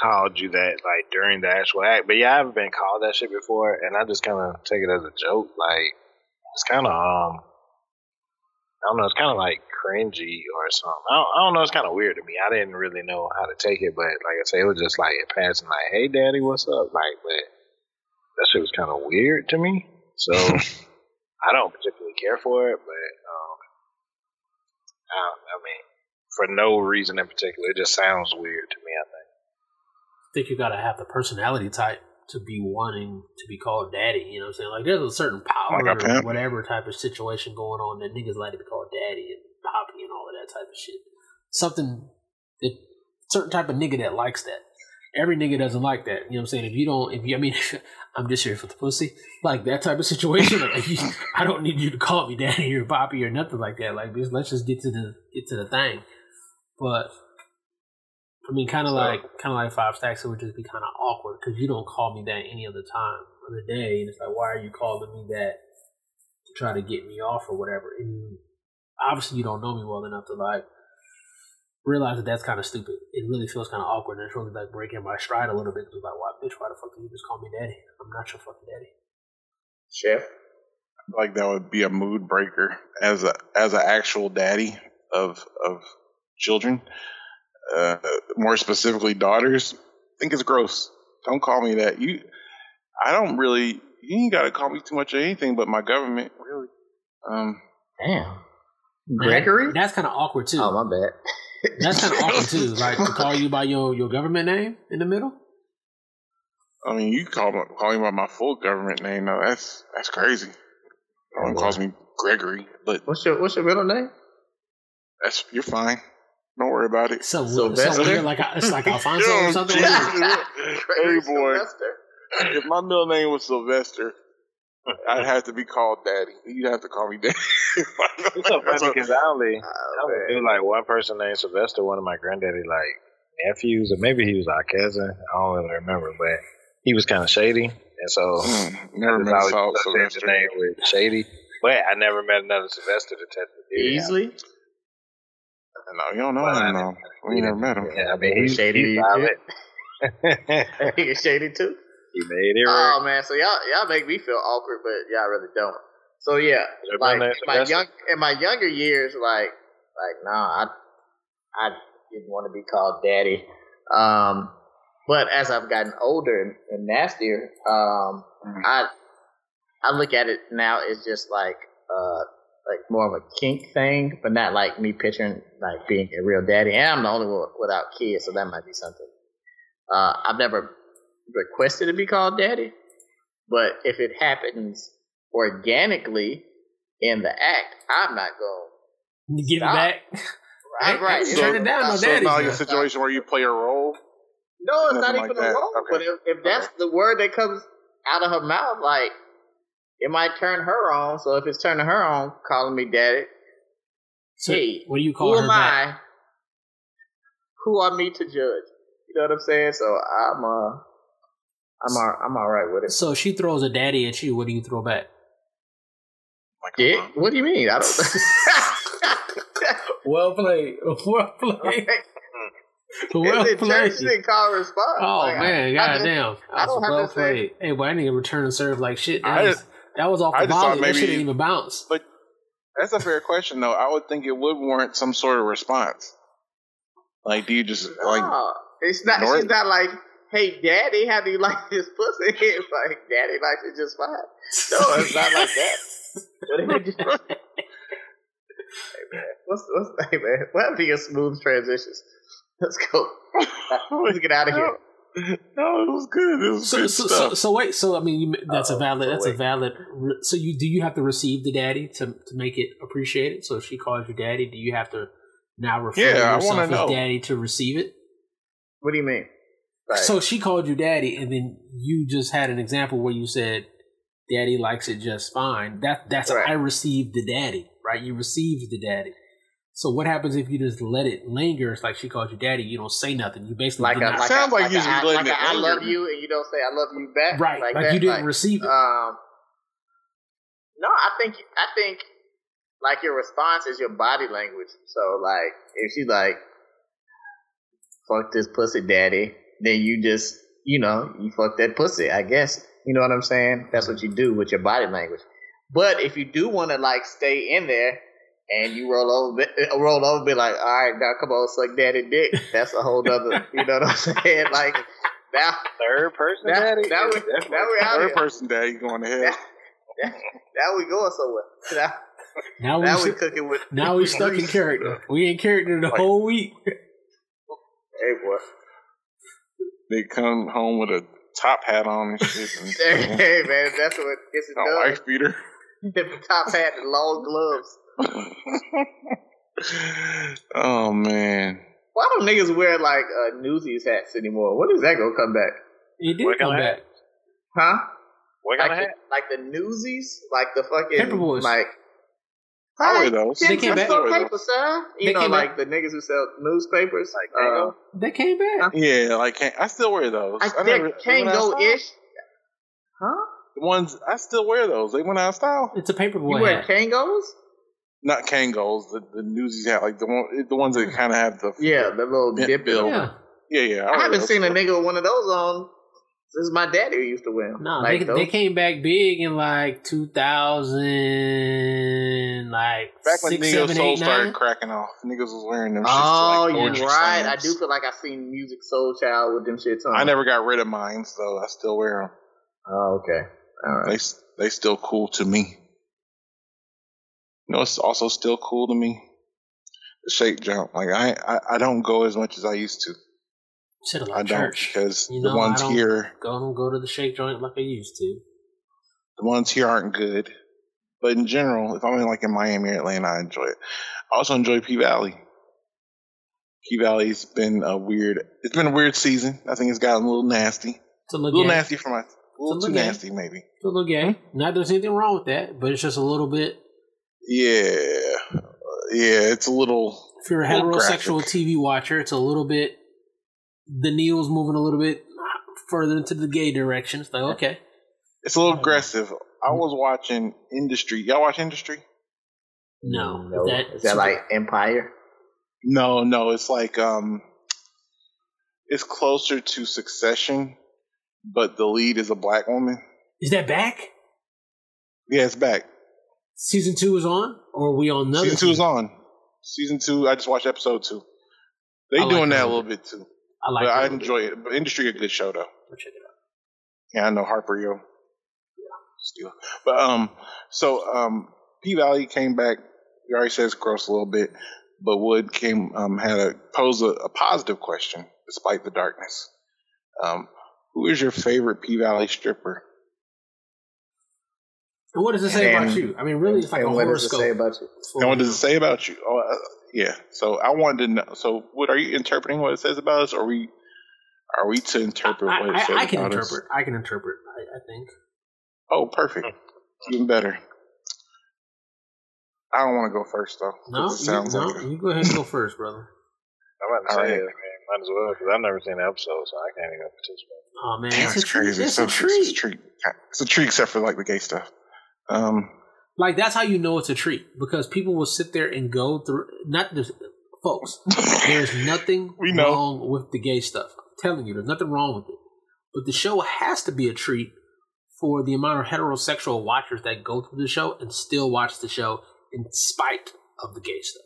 called you that like during the actual act. But yeah, I haven't been called that shit before, and I just kind of take it as a joke. Like it's kind of um, I don't know, it's kind of like cringy or something. I don't, I don't know, it's kind of weird to me. I didn't really know how to take it, but like I say, it was just like it passing like, "Hey, daddy, what's up?" Like, but that shit was kind of weird to me. So I don't particularly care for it, but um, I, I mean, for no reason in particular, it just sounds weird to me. I think. I think you gotta have the personality type to be wanting to be called daddy. You know what I'm saying? Like there's a certain power Like or whatever type of situation going on that niggas like to be called daddy and poppy and all of that type of shit. Something that certain type of nigga that likes that. Every nigga doesn't like that. You know what I'm saying? If you don't, if you, I mean, I'm just here for the pussy. Like that type of situation. Like, you, I don't need you to call me daddy or poppy or nothing like that. Like, bitch, let's just get to the get to the thing. But I mean, kind of like kind of like five stacks. It would just be kind of awkward because you don't call me that any other time of the day, and it's like, why are you calling me that to try to get me off or whatever? And you, obviously, you don't know me well enough to like realize that that's kind of stupid. It really feels kind of awkward, and it's really like breaking my stride a little bit. It's like, why, bitch? Why the fuck did you just call me daddy? I'm not your fucking daddy. Chef? Like that would be a mood breaker as a as an actual daddy of of children, uh, more specifically daughters. I think it's gross. Don't call me that. You, I don't really. You ain't got to call me too much of anything but my government, really. Um, Damn. Gregory? That's kind of awkward too. Oh, my bad. That's kind of awkward too. Like to call you by your your government name in the middle. I mean, you call me, call me by my full government name. No, that's that's crazy. No one calls me Gregory, but What's your What's your middle name? that's you're fine. Don't worry about it. So, so Sylvester? weird, like it's like Alfonso or something. Jesus. What is it? hey boy, if my middle name was Sylvester, I'd have to be called Daddy. You'd have to call me Daddy. It's so funny because I only, I only knew like one person named Sylvester, one of my granddaddy like nephews, or maybe he was our cousin. I don't really remember, but he was kind of shady, and so Mm, never I met just Sal- always associated Sylvester. the name with shady. But I never met another Sylvester to test the theory. Easily? No, you don't know Well, I him. No, we ain't never met him. Yeah, I mean he's Shady He's you shady too? he made it right. Oh man, so y'all y'all make me feel awkward, but y'all really don't. So yeah, Your like middle my young in my younger years, like like nah, I I didn't want to be called daddy. Um, but as I've gotten older and, and nastier, um, Mhm. I I look at it now as just like uh like more of a kink thing, but not like me picturing like being a real daddy. And I'm the only one without kids, so that might be something. Uh, I've never requested to be called daddy, but if it happens organically in the act, I'm not going. To give it back. Right, right. hey, turn it down, no So- So daddy's it's not like a situation where you play a role. No, it's not even like a that. role. Okay. But if, if that's the word that comes out of her mouth, like it might turn her on. So if it's turning her on, calling me daddy, So, Hey, what do you call who her am back? I? Who are me to judge? You know what I'm saying? So I'm uh, I'm all, I'm all right with it. So she throws a daddy at you. What do you throw back? Like, Dick? What do you mean? I don't. Well played. Well played. Well Is it played. church didn't call response? Oh Like, I- man, I just- goddamn. I That don't was have well to say- played. Hey, boy, I need to return and serve like shit. That, I was, just- that was off I the just thought volley. That maybe- shit didn't even bounce. But that's a fair question, though. I would think it would warrant some sort of response. Like, do you just like? No, it's not. She's not like, "Hey, Daddy, how do you like this pussy?" It's like, "Daddy likes it just fine." No, it's not like that. But it just- hey man, what's what's hey man? What be a smooth transitions? Let's go. Let's get out of here. No, it was good. It was So, good so, stuff. so, so wait. So I mean, you, that's a Uh-oh, valid. so That's a valid. So you do you have to receive the daddy to to make it appreciated? So if she calls you daddy, do you have to now refer Yeah, I yourself wanna as know. daddy to receive it? What do you mean? Right. So she called you daddy, and then you just had an example where you said, "Daddy likes it just fine." That that's Right. I received the daddy, right? You received the daddy. So what happens if you just let it linger? It's like she called you daddy. You don't say nothing. You basically like a, like Sounds a, like like you a, just I- letting like a it I love you and you don't say I love you back. right, like, that, you didn't like, receive it. Um, no, I think I think like your response is your body language. So like if she's like, "Fuck this pussy, daddy," then you just you know you fuck that pussy. I guess you know what I'm saying. That's what you do with your body language. But if you do want to like stay in there and you roll over, uh, roll over, be like, "All right, now come on, suck daddy dick." That's a whole other. You know what I'm saying? Like now. Third person Now, daddy. now, we, is definitely- now we out Third here. person daddy going to hell. Now we going somewhere. Now, Now we now we st- cooking with. now we stuck in character. We in character the Like- whole week. Hey boy. They come home with a top hat on and shit. And, Hey man, that's what gets it a done. wife beater. the top hat and long gloves. oh man. Why don't niggas wear like uh, Newsies hats anymore? When is that gonna come back? It did What come kind of back. Huh? What Like kind of the, like the Newsies, like the fucking Paper boys. like. I wear those. They came back. sell paper, son. You They know, came like the niggas who sell newspapers. Like uh, They came back. Yeah, like I still wear those. I, I they're never- they went out. Kango-ish. Huh? The ones I still wear those. They went out of style. It's a paper You boy wear hat. Kangos? Not Kangos, the the newsies hat, like the one, the ones that kind of have the Yeah, the little Bent dip bill. bill. Yeah. yeah, yeah. I wear haven't those. seen a nigga with one of those on since my daddy used to wear them. No, like they, those. they came back big in like 2000, like Back when six, Neo seven, Soul eight, started nine. cracking off, niggas was wearing them. Oh, like, you're poetry right. I do feel like I seen Musiq Soulchild with them shits on. I never got rid of mine, so I still wear them. Oh, okay. All right. They they still cool to me. You know, it's also still cool to me. The shake jump, like I, I I don't go as much as I used to. Have I don't because You the know, I ones don't- here, Go don't go to the shake joint like I used to. the ones here aren't good. But in general, if I'm in like in Miami or Atlanta, I enjoy it. I also enjoy P Valley. P Valley's been a weird. It's been a weird season. I think it's gotten a little nasty. It's a A little, little nasty for my. A little a too gay. nasty, maybe. It's a little gay. Not there's anything wrong with that, but it's just a little bit. Yeah, yeah. It's a little. If you're a heterosexual graphic. TV watcher, it's a little bit. The needle's moving a little bit further into the gay direction. It's like okay, It's a little aggressive. I was watching Industry. Y'all watch Industry? no, No. that, Is that like Empire? No, no. It's like um, it's closer to Succession, but the lead is a black woman. is that back? Yeah, it's back. Season two is on, or are we on another? Season two is on. Season two. I just watched episode two. They like doing that a little bit too. I like. but it a I little bit. enjoy it. But Industry a good show though. I'll check it out. Yeah, I know Harper Yo. Yeah. Steal. But um, so um, P Valley came back. We already said it's gross a little bit, but Wood came um had a pose a, a positive question despite the darkness. Um, who is your favorite P Valley stripper? And what does it say about you? I mean, really, it's like and a what does it horoscope. say about you? And what does it say about you? Oh, uh, yeah. So I wanted to know. So, what are you interpreting what it says about us, or are we are we to interpret I, what it I, says I can about interpret. us? I can interpret. I, I think. Oh, perfect. Even better. I don't want to go first though. No, you, sounds no, like a- you go ahead and go first, brother. I'm about to All say right. it, man. Might as well, because I've never seen the episode, so I can't even participate. Oh man, Damn, it's, it's a treat. crazy. It's So a It's a treat. treat. It's a treat, except for like the gay stuff. Um, Like that's how you know it's a treat because people will sit there and go through. Not the folks. There's nothing We know. wrong with the gay stuff. I'm telling you, there's nothing wrong with it. But the show has to be a treat for the amount of heterosexual watchers that go through the show and still watch the show in spite of the gay stuff.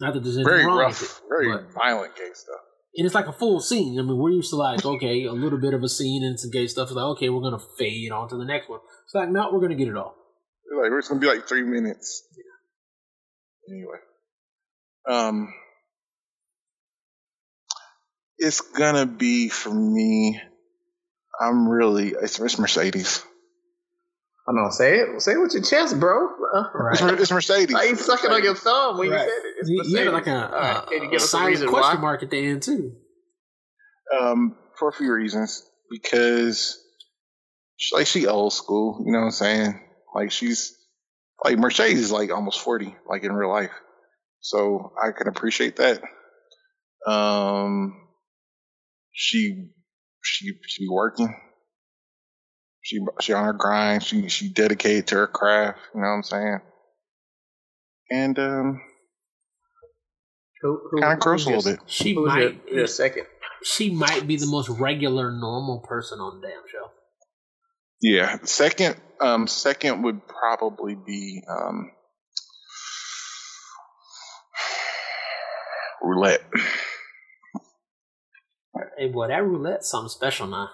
Not that there's anything very wrong rough, with it, very violent gay stuff. And it's like a full scene. I mean, we're used to like, okay, a little bit of a scene and some gay stuff. It's like, okay, we're gonna fade on to the next one. It's like, no, we're gonna get it all. It's like it's gonna be like three minutes. Anyway, um, it's gonna be for me. I'm really it's, it's Mercedes. I don't know. Say it. Say it with your chest, bro. Uh, It's, Mercedes. Why you sucking on your thumb when Right. you said it? It's You, you had like a, Mercedes. All right, a, Can you a give us a silent question why? mark at the end too. Um, for a few reasons. Because she, like she old school, you know what I'm saying? Like she's like Mercedes is like almost forty, like in real life. So I can appreciate that. Um she she she be working. She she on her grind, she she dedicated to her craft, you know what I'm saying? And um Who, who, kind of gross a little bit. She Who's your, might your second? she might be the most regular, normal person on the damn show. Yeah. Second, um, second would probably be um, roulette. Hey boy, that roulette's something special now.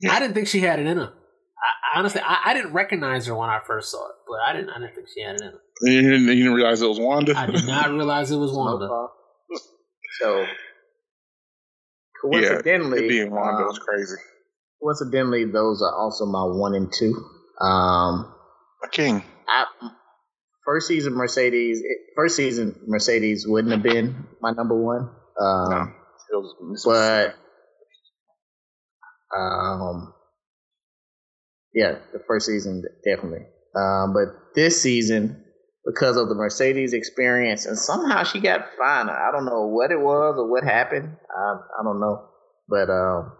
Yeah. I didn't think she had it in her. I, I honestly, I, I didn't recognize her when I first saw it, but I didn't. I didn't think she had it in her. You didn't, you didn't realize it was Wanda. I did not realize it was Wanda. So, coincidentally, it being Wanda um, was crazy. coincidentally, those are also my one and two. Um, A king. I, first season Mercedes, first season Mercedes wouldn't have been my number one. Um, No. It was but um, yeah, the first season definitely. Um, but this season, because of the Mercedes experience, and somehow she got finer. I don't know what it was or what happened. I I don't know, but um,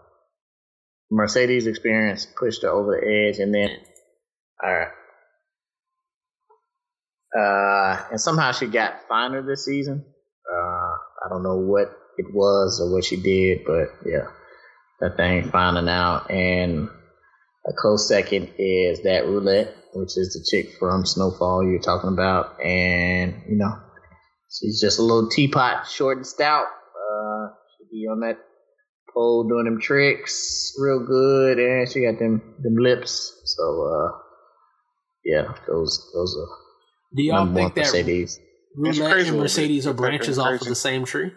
Mercedes experience pushed her over the edge, and then all right. Uh, and somehow she got finer this season. Uh, I don't know what it was or what she did, but yeah, that thing finding out. And a close second is that roulette, which is the chick from Snowfall you're talking about, and you know, she's just a little teapot, short and stout. Uh, she be on that pole doing them tricks real good, and she got them them lips. So uh, yeah, those those are Do y'all number think that Mercedes. It's roulette crazy and. Mercedes are branches off of the same tree?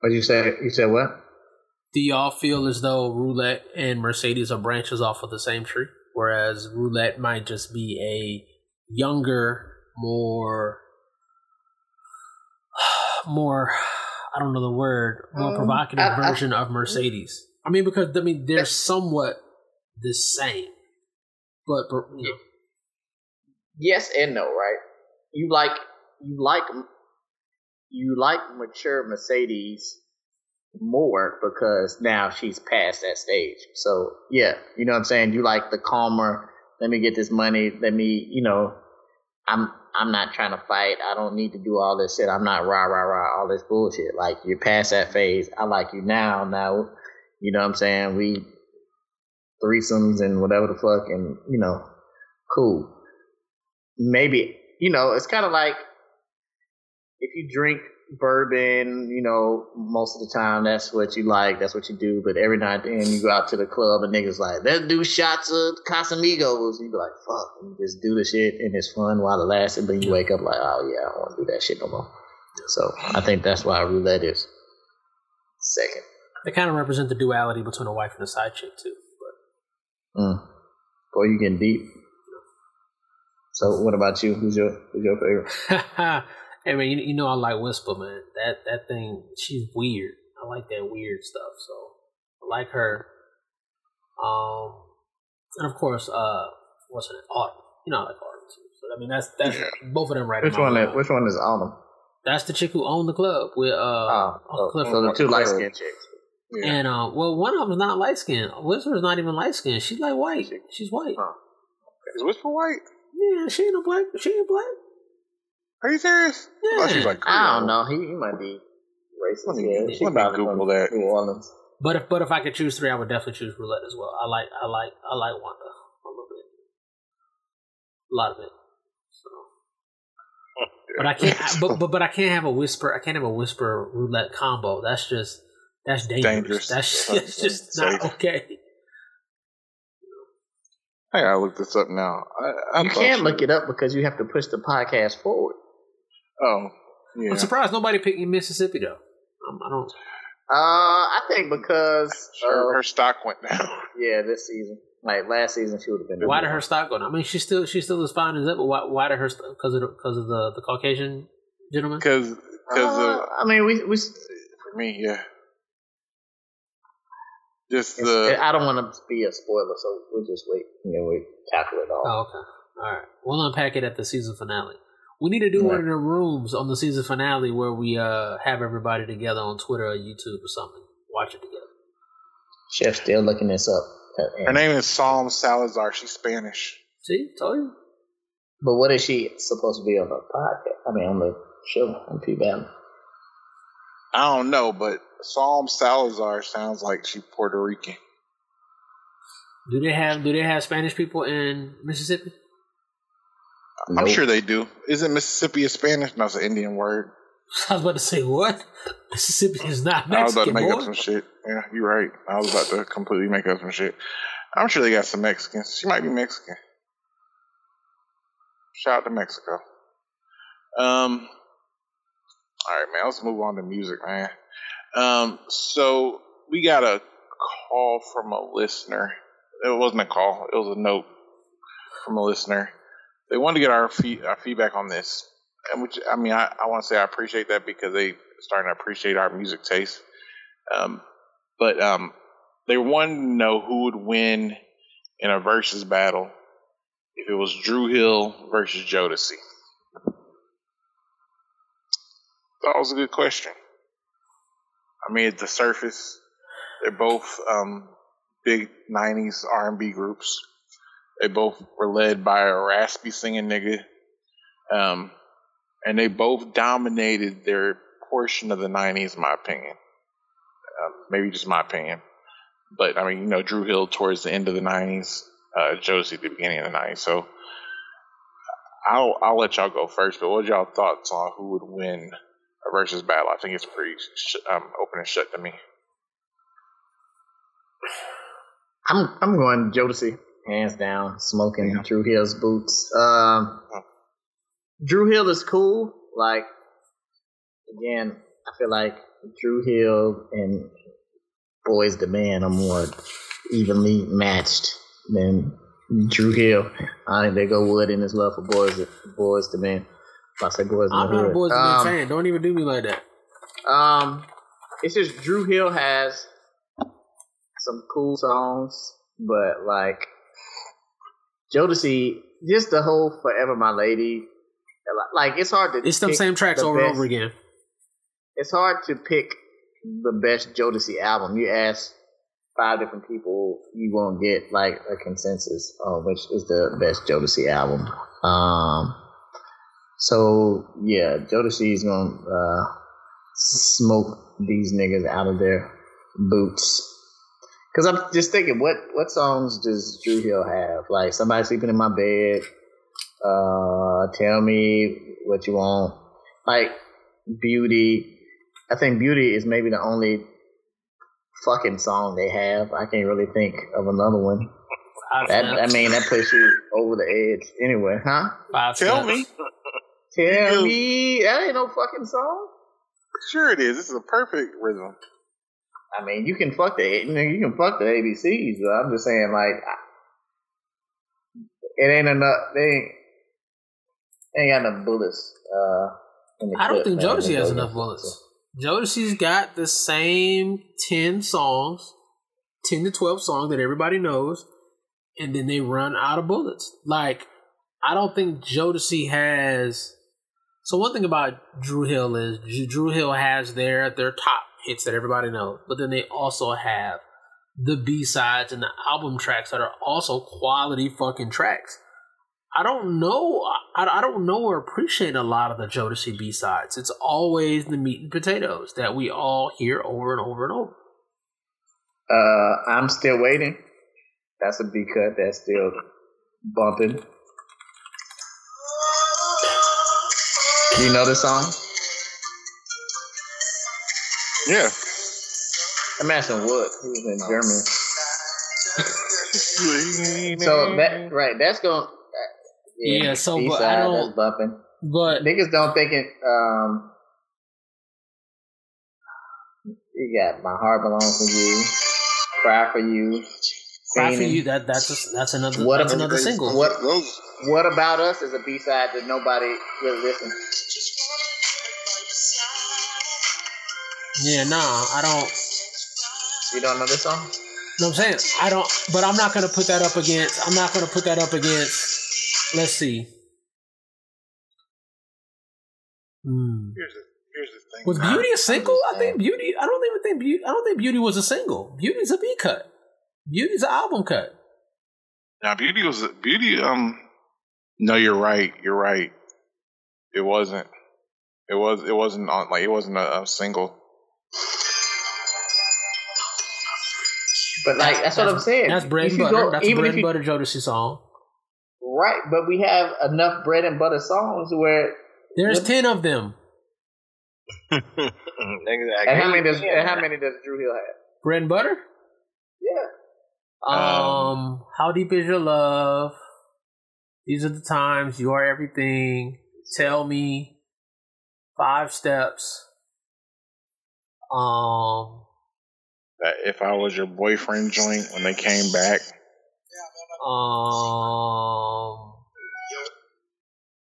What you say? You said what? Do y'all feel as though roulette and Mercedes are branches off of the same tree, whereas roulette might just be a younger, more, more, I don't know the word, more Um, provocative I- I- version of Mercedes? I mean, because I mean they're somewhat the same, but but, you know, yes and no, right? You like you like you like mature Mercedes more because now she's past that stage. So yeah, you know what I'm saying. You like the calmer. Let me get this money. Let me, you know, I'm I'm not trying to fight. I don't need to do all this shit. I'm not rah rah rah all this bullshit. Like you're past that phase. I like you now. Now, you know what I'm saying. We threesomes and whatever the fuck, and you know, cool maybe you know it's kind of like if you drink bourbon you know most of the time that's what you like that's what you do. But every now and then you go out to the club and niggas like let's do shots of casamigos. You be like fuck and you just do the shit and it's fun while it lasts. And then you wake up like oh yeah i don't want to do that shit no more. So i think that's why roulette is second. They kind of represent the duality between a wife and a side chick too. But mm. boy you getting deep. So what about you? Who's your who's your favorite hey man, you, you know I like Whisper, man. That that thing, she's weird. I like that weird stuff. So I like her. Um, and of course, uh, what's her name? Autumn. You know I like Autumn too. So I mean, that's that's Yeah. both of them right. which one is, which one is autumn That's the chick who owned the club with uh, Oh, oh, Clifford. so the two light skinned chicks. Yeah. And uh, well, one of them's not light skinned. Whisper's not even light skinned. She's like white. She's white. Huh. Is Whisper White? Yeah, she ain't a black. She ain't black. Are you serious? I thought she was Yeah. like I don't Creole. know. He, he might be racist. Let me- yeah, let me Google that. New Orleans. But if but if I could choose three, I would definitely choose roulette as well. I like I like I like Wanda a little bit, a lot of it. So, but I can't. I- but, but but I can't have a whisper. I can't have a whisper roulette combo. That's just that's dangerous. Dangerous. That's, That's that's just not safe. okay. I gotta look this up now. I, I You can't she- look it up because you have to push the podcast forward. Oh, yeah. I'm surprised nobody picked Mississippi though. Um, I don't. Uh, I think because Her, uh, her stock went down. yeah, this season, like last season, she would have been. Why did her stock go down? I mean, she still she still is fine as that, but why, why did her because of because of the the Caucasian gentleman? Because because Uh, I mean, we we. for me, yeah. Just it's- the I don't want to be a spoiler, so we'll just wait. You know, we tackle it all. Oh, okay. All right. We'll unpack it at the season finale. We need to do one of the rooms on the season finale where we uh have everybody together on Twitter or YouTube or something. Watch it together. Chef still looking this up. her name is Psalm Salazar. She's Spanish. See, told you. But what is she supposed to be on the podcast? I mean, on the show on P Valley. I don't know, but Psalm Salazar sounds like she's Puerto Rican. Do they have do they have Spanish people in Mississippi? I'm sure they do. Isn't Mississippi a Spanish? No, it's an Indian word. I was about to say what? Mississippi is not Mexican. I was about to Mexican. make up some shit. Yeah, you're right. I was about to completely make up some shit. I'm sure they got some Mexicans. She might be Mexican. Shout out to Mexico. Um. All right, man. Let's move on to music, man. Um. So we got a call from a listener. It wasn't a call. It was a note from a listener. They wanted to get our, fee- our feedback on this, and which I mean, I, I want to say I appreciate that because they starting to appreciate our music taste. Um, but um, they wanted to know who would win in a versus battle if it was Dru Hill versus Jodeci. That was a good question. I mean, at the surface, they're both um, big '90s R&B groups. They both were led by a raspy singing nigga, um, and they both dominated their portion of the '90s, in my opinion. Um, maybe just my opinion, but I mean, you know, Dru Hill towards the end of the '90s, uh, Josie at the beginning of the '90s. So I'll I'll let y'all go first. But what y'all thoughts on who would win a versus battle? I think it's pretty sh- um, open and shut to me. I'm I'm going Jodeci, hands down. Smoking Dru Hill's boots. Um, Dru Hill is cool. Like again, I feel like Dru Hill and Boyz II Men are more evenly matched than Dru Hill. I think they go wood in his love for Boys Boyz II Men. If I say Boys I'm not a Hood. Boys um, Um, fan. Don't even do me like that. Um, it's just Dru Hill has some cool songs, but like Jodeci, just the whole "Forever My Lady," like it's hard to. It's them pick same tracks the over and over again. It's hard to pick the best Jodeci album. You ask five different people, you won't get like a consensus on which is the best Jodeci album. Um, so yeah, Jodeci is gonna uh, smoke these niggas out of their boots. Cause I'm just thinking, what what songs does Dru Hill have? Like somebody sleeping in my bed. Uh, tell me what you want. Like Beauty. I think Beauty is maybe the only fucking song they have. I can't really think of another one. Five That I mean, that puts you over the edge. Anyway, huh? Five Tell snaps. me. Tell You- me that ain't no fucking song. Sure, it is. This is a perfect rhythm. I mean, you can fuck the you, can fuck the ABCs, but I'm just saying like I- it ain't enough. They ain't, they ain't got enough bullets. Uh, I don't clip, think man. Jodeci has enough bullets. Jodeci's got the same 10 songs, 10 to 12 songs that everybody knows, and then they run out of bullets. Like, I don't think Jodeci has. So, one thing about Dru Hill is Dru Hill has their, at their top hits that everybody knows, but then they also have the B sides and the album tracks that are also quality fucking tracks. I don't know. I, I don't know or appreciate a lot of the Jodeci B sides. It's always the meat and potatoes that we all hear over and over and over. Uh, I'm still waiting. That's a B cut. That's still bumping. Do you know this song? Yeah. I'm asking Wood. He was in Germany. So that right, that's going. Uh, Yeah, so, but B-side, I don't- bumping. But Niggas don't think it. Um, You got my heart belongs to you. Cry for you. Cry for you. That that's a, that's another What that's about another single. What What about us is a B side that nobody really listens. Yeah, nah, I don't. You don't know this song? know what I'm saying? I don't, but I'm not going to put that up against, I'm not going to put that up against, let's see. Hmm. Here's the here's the thing. Was man. Beauty a single? I think Beauty, I don't even think Beauty, I don't think Beauty was a single. Beauty's a B cut. Beauty's an album cut. Now, Beauty was Beauty. Um, no, you're right. You're right. It wasn't. It was. It wasn't on. Like it wasn't a, a single. But like that's, what I'm saying. That's bread If and butter. go- That's even bread and butter Jodeci song. Right, but we have enough bread and butter songs where There's Yep. 10 of them. Niggas, I and how many does and how many does Dru Hill have? Bread and butter? Yeah. Um, How Deep Is Your Love? These are the times. You are everything. Tell me. Five steps. Um, That if I was your boyfriend joint when they came back, um,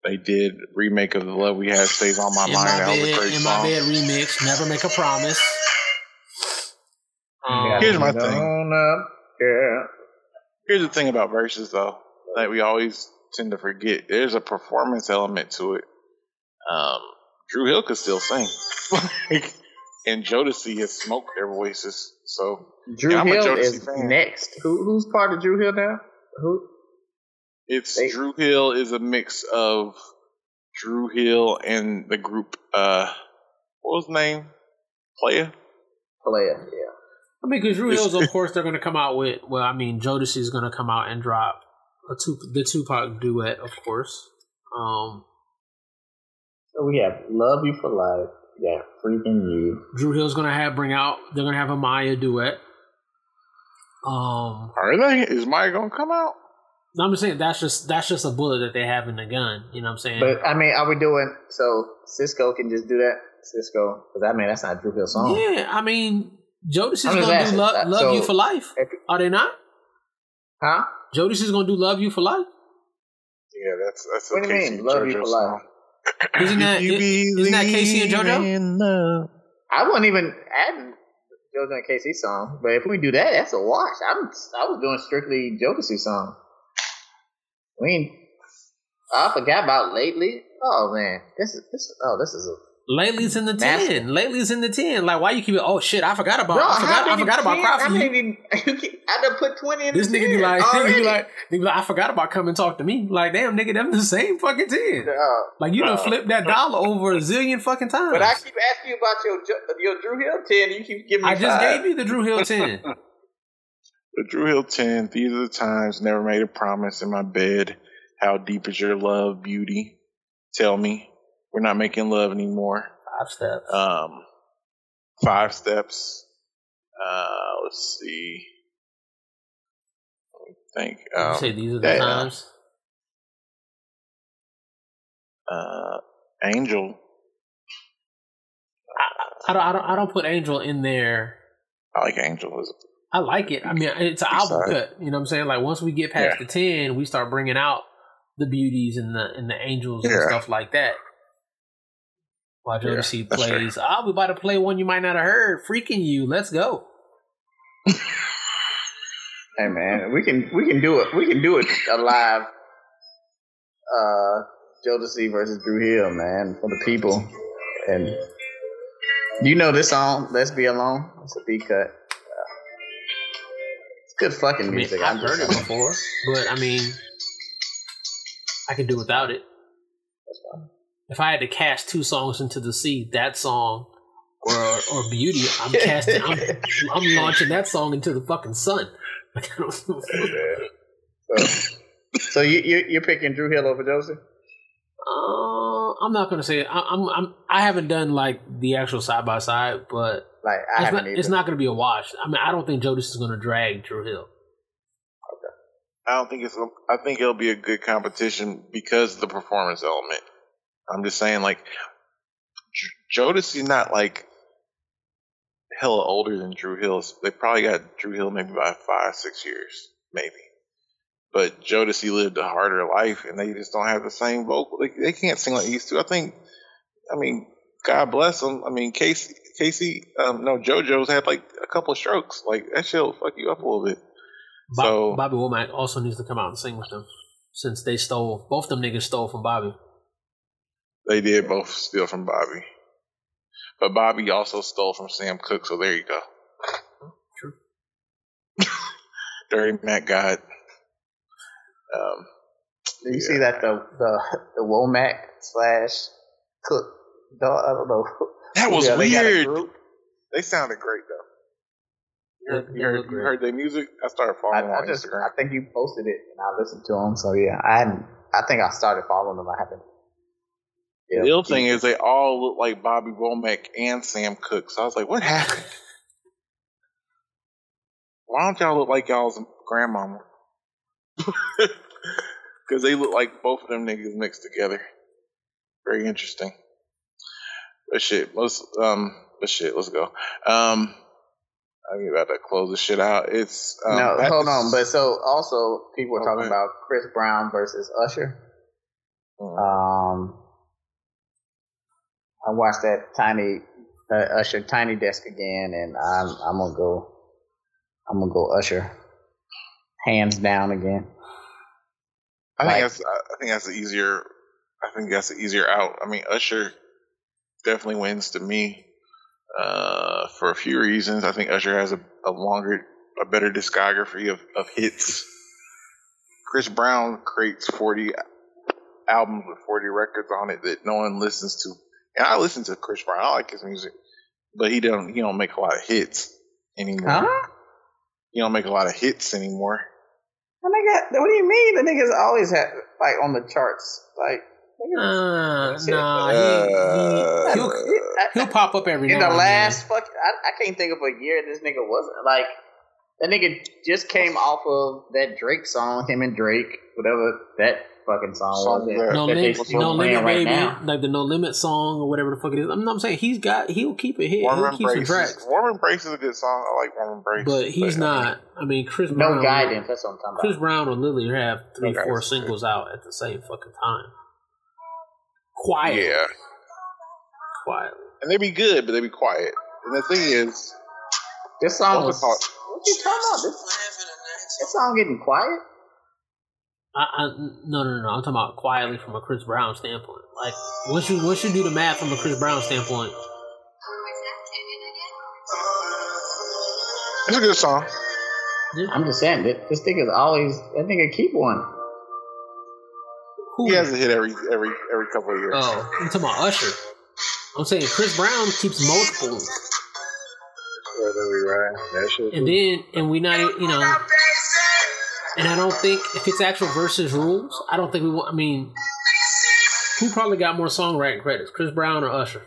they did remake of the love we had stays on my in mind. my That was a bed, great in song. my bed remix. Never make a promise. Um, Here's my thing. Up, yeah. Here's the thing about verses though that we always tend to forget. There's a performance element to it. Um, Dru Hill could still sing, Like, and Jodeci has smoked their voices. So Drew Yeah, I'm Hill Jodeci is fan. next. Who who's part of Dru Hill now? Who? it's They- Dru Hill is a mix of Dru Hill and the group. Uh, what was his name? Player. Player, yeah. I mean, because Drew It's- Hills, of course, they're going to come out with. Well, I mean, Jodeci is going to come out and drop a two, the Tupac duet, of course. Um, So we have Love You for Life. We got Freaking You. Dru Hill's going to have bring out. They're going to have a Mýa duet. Um, Are they? Is Mýa gonna come out? no, I'm just saying that's just that's just a bullet that they have in the gun. You know what I'm saying? But I mean, are we doing so? Sisqó can just do that. Sisqó, because I mean that's not Dru Hill's song. yeah, I mean, Jodeci's I'm going just to do love, uh, love so- You for Life. If- Are they not? Huh? Jodeci's going to do Love You for Life. Yeah, that's that's. a What do you mean, Love You JoJo for song. Life? Isn't that If you isn't that K-Ci and believe JoJo? I wasn't even adding JoJo and K-Ci song, but if we do that, that's a wash. I'm I was doing strictly Jodeci song. I mean, I forgot about lately. Oh man, this is this. Oh, this is a Lately's in the Nasty. ten. Lately's in the ten. Like, why you keep it? Oh shit! I forgot about. Bro, I forgot. how I forgot about ten- cry for how you. many- I done put twenty in This the nigga be like, he already. be like, he be like, I forgot about come and talk to me. Like, damn, nigga, them the same fucking ten. Uh, Like, you done uh, flipped that dollar over a zillion fucking times. But I keep asking you about your your Dru Hill ten. You keep giving me I just gave you the Dru Hill ten. The Dru Hill 10, these are the times, never made a promise in my bed. How deep is your love, beauty? Tell me. We're not making love anymore. Five steps. Um, five steps. Uh, let's see. Let me think. Um, say these are the yeah. times. uh, Angel. I don't, I don't, I don't put Angel in there. I like Angel. It's- I like it. I mean, it's an album cut. You know what I'm saying? Like once we get past Yeah. the ten, we start bringing out the beauties and the and the angels and stuff like that. While Yeah, Jodeci that's fair. plays, ah, we about to play one you might not have heard. Freaking you, let's go. Hey man, we can we can do it. We can do it alive. live. Uh, Jodeci versus Dru Hill, man, for the people. And you know this song, "Let's Be Alone." It's a B cut. Uh, it's good fucking I mean, music. I've heard it before, but I mean, I can do without it. If I had to cast two songs into the sea, that song or or Beauty, I'm casting. I'm, I'm launching that song into the fucking sun. Like, I don't, So, so you, you you're picking Dru Hill over Joseph? Uh, I'm not gonna say it. I, I'm I'm I haven't done like the actual side by side, but Like I it's haven't not, either. it's not gonna be a wash. I mean, I don't think Jodeci is gonna drag Dru Hill. I don't think it's. I think it'll be a good competition because of the performance element. I'm just saying, like, J- Jodeci not like hella older than Dru Hill. They probably got Dru Hill maybe by five, six years, maybe. But Jodeci lived a harder life, and they just don't have the same vocal. They, they can't sing like they used to. I think. I mean, God bless them. I mean, K-Ci, K-Ci, um, no, JoJo's had like a couple of strokes. Like that shit will fuck you up a little bit. Bob, So- Bobby Womack also needs to come out and sing with them, since they stole both them niggas stole from Bobby. They did both steal from Bobby, but Bobby also stole from Sam Cooke, So there you go. True. Dirty Mac God. Um, Did you Yeah. see that the the the Womack slash Cooke? Dog, I don't know. that was Yeah, they weird. group. They sounded great though. You heard, They- you heard, you heard their music? I started I, following them I just Instagram. I think you posted it and I listened to them. So yeah, I hadn't. I think I started following them. I haven't. Yeah. the ill thing is they all look like Bobby Womack and Sam Cooke. So I was like, what happened? Why don't y'all look like y'all's grandmama? Because they look like both of them niggas mixed together. Very interesting. But shit, let's um, but shit, let's go. Um, I'm about to close this shit out. It's um, no, hold on. But so also people were talking Okay. about Chris Brown versus Usher. Mm. Um, I watched that tiny uh, Usher Tiny Desk again, and I'm I'm gonna go. I'm gonna go Usher, hands down again. I think Like- that's I think that's the easier I think that's the easier out. I mean Usher definitely wins to me. Uh, for a few reasons. I think Usher has a, a longer a better discography of, of hits. Chris Brown creates forty albums with forty records on it that no one listens to. And I listen to Chris Brown, I like his music. But he don't he don't make a lot of hits anymore. Huh? He don't make a lot of hits anymore. The nigga, what do you mean? The niggas always had like on the charts, like. Uh, Shit. nah, he, he, he'll, he'll pop up every in now the and last fuck, I, I can't think of a year this nigga wasn't like that. Nigga just came off of that Drake song, him and Drake, whatever that fucking song, Song was. that- That, No that they limit, still no limit, right baby. now. Like the no limit song or whatever the fuck it is. I'm, I'm saying he's got. He'll keep it hit. Warm He'll keep some Embrace. tracks. Is, Warm Embrace is a good song. I like Warm Embrace. But he's I mean, not. I mean, Chris Brown. No guidance. That's what I'm talking Chris about. Chris Brown or Lily have three, No four singles out at the same fucking time. Quiet. Yeah. Quiet. And they'd be good, but they'd be quiet. And the thing is, This song What's was. it called? What you talking about? This, this song getting quiet. I, I, no, no, no. I'm talking about quietly from a Chris Brown standpoint. Like once you once you do the math from a Chris Brown standpoint, it's a good song. I'm just saying that this thing is always that nigga keep one. who? He has a hit every every every couple of years. oh, I'm talking about Usher. I'm saying Chris Brown keeps multiple, Whether we ride, that shit. and then and we not you know, and I don't think if it's actual versus rules, I don't think we want. I mean, who probably got more songwriting credits, Chris Brown or Usher?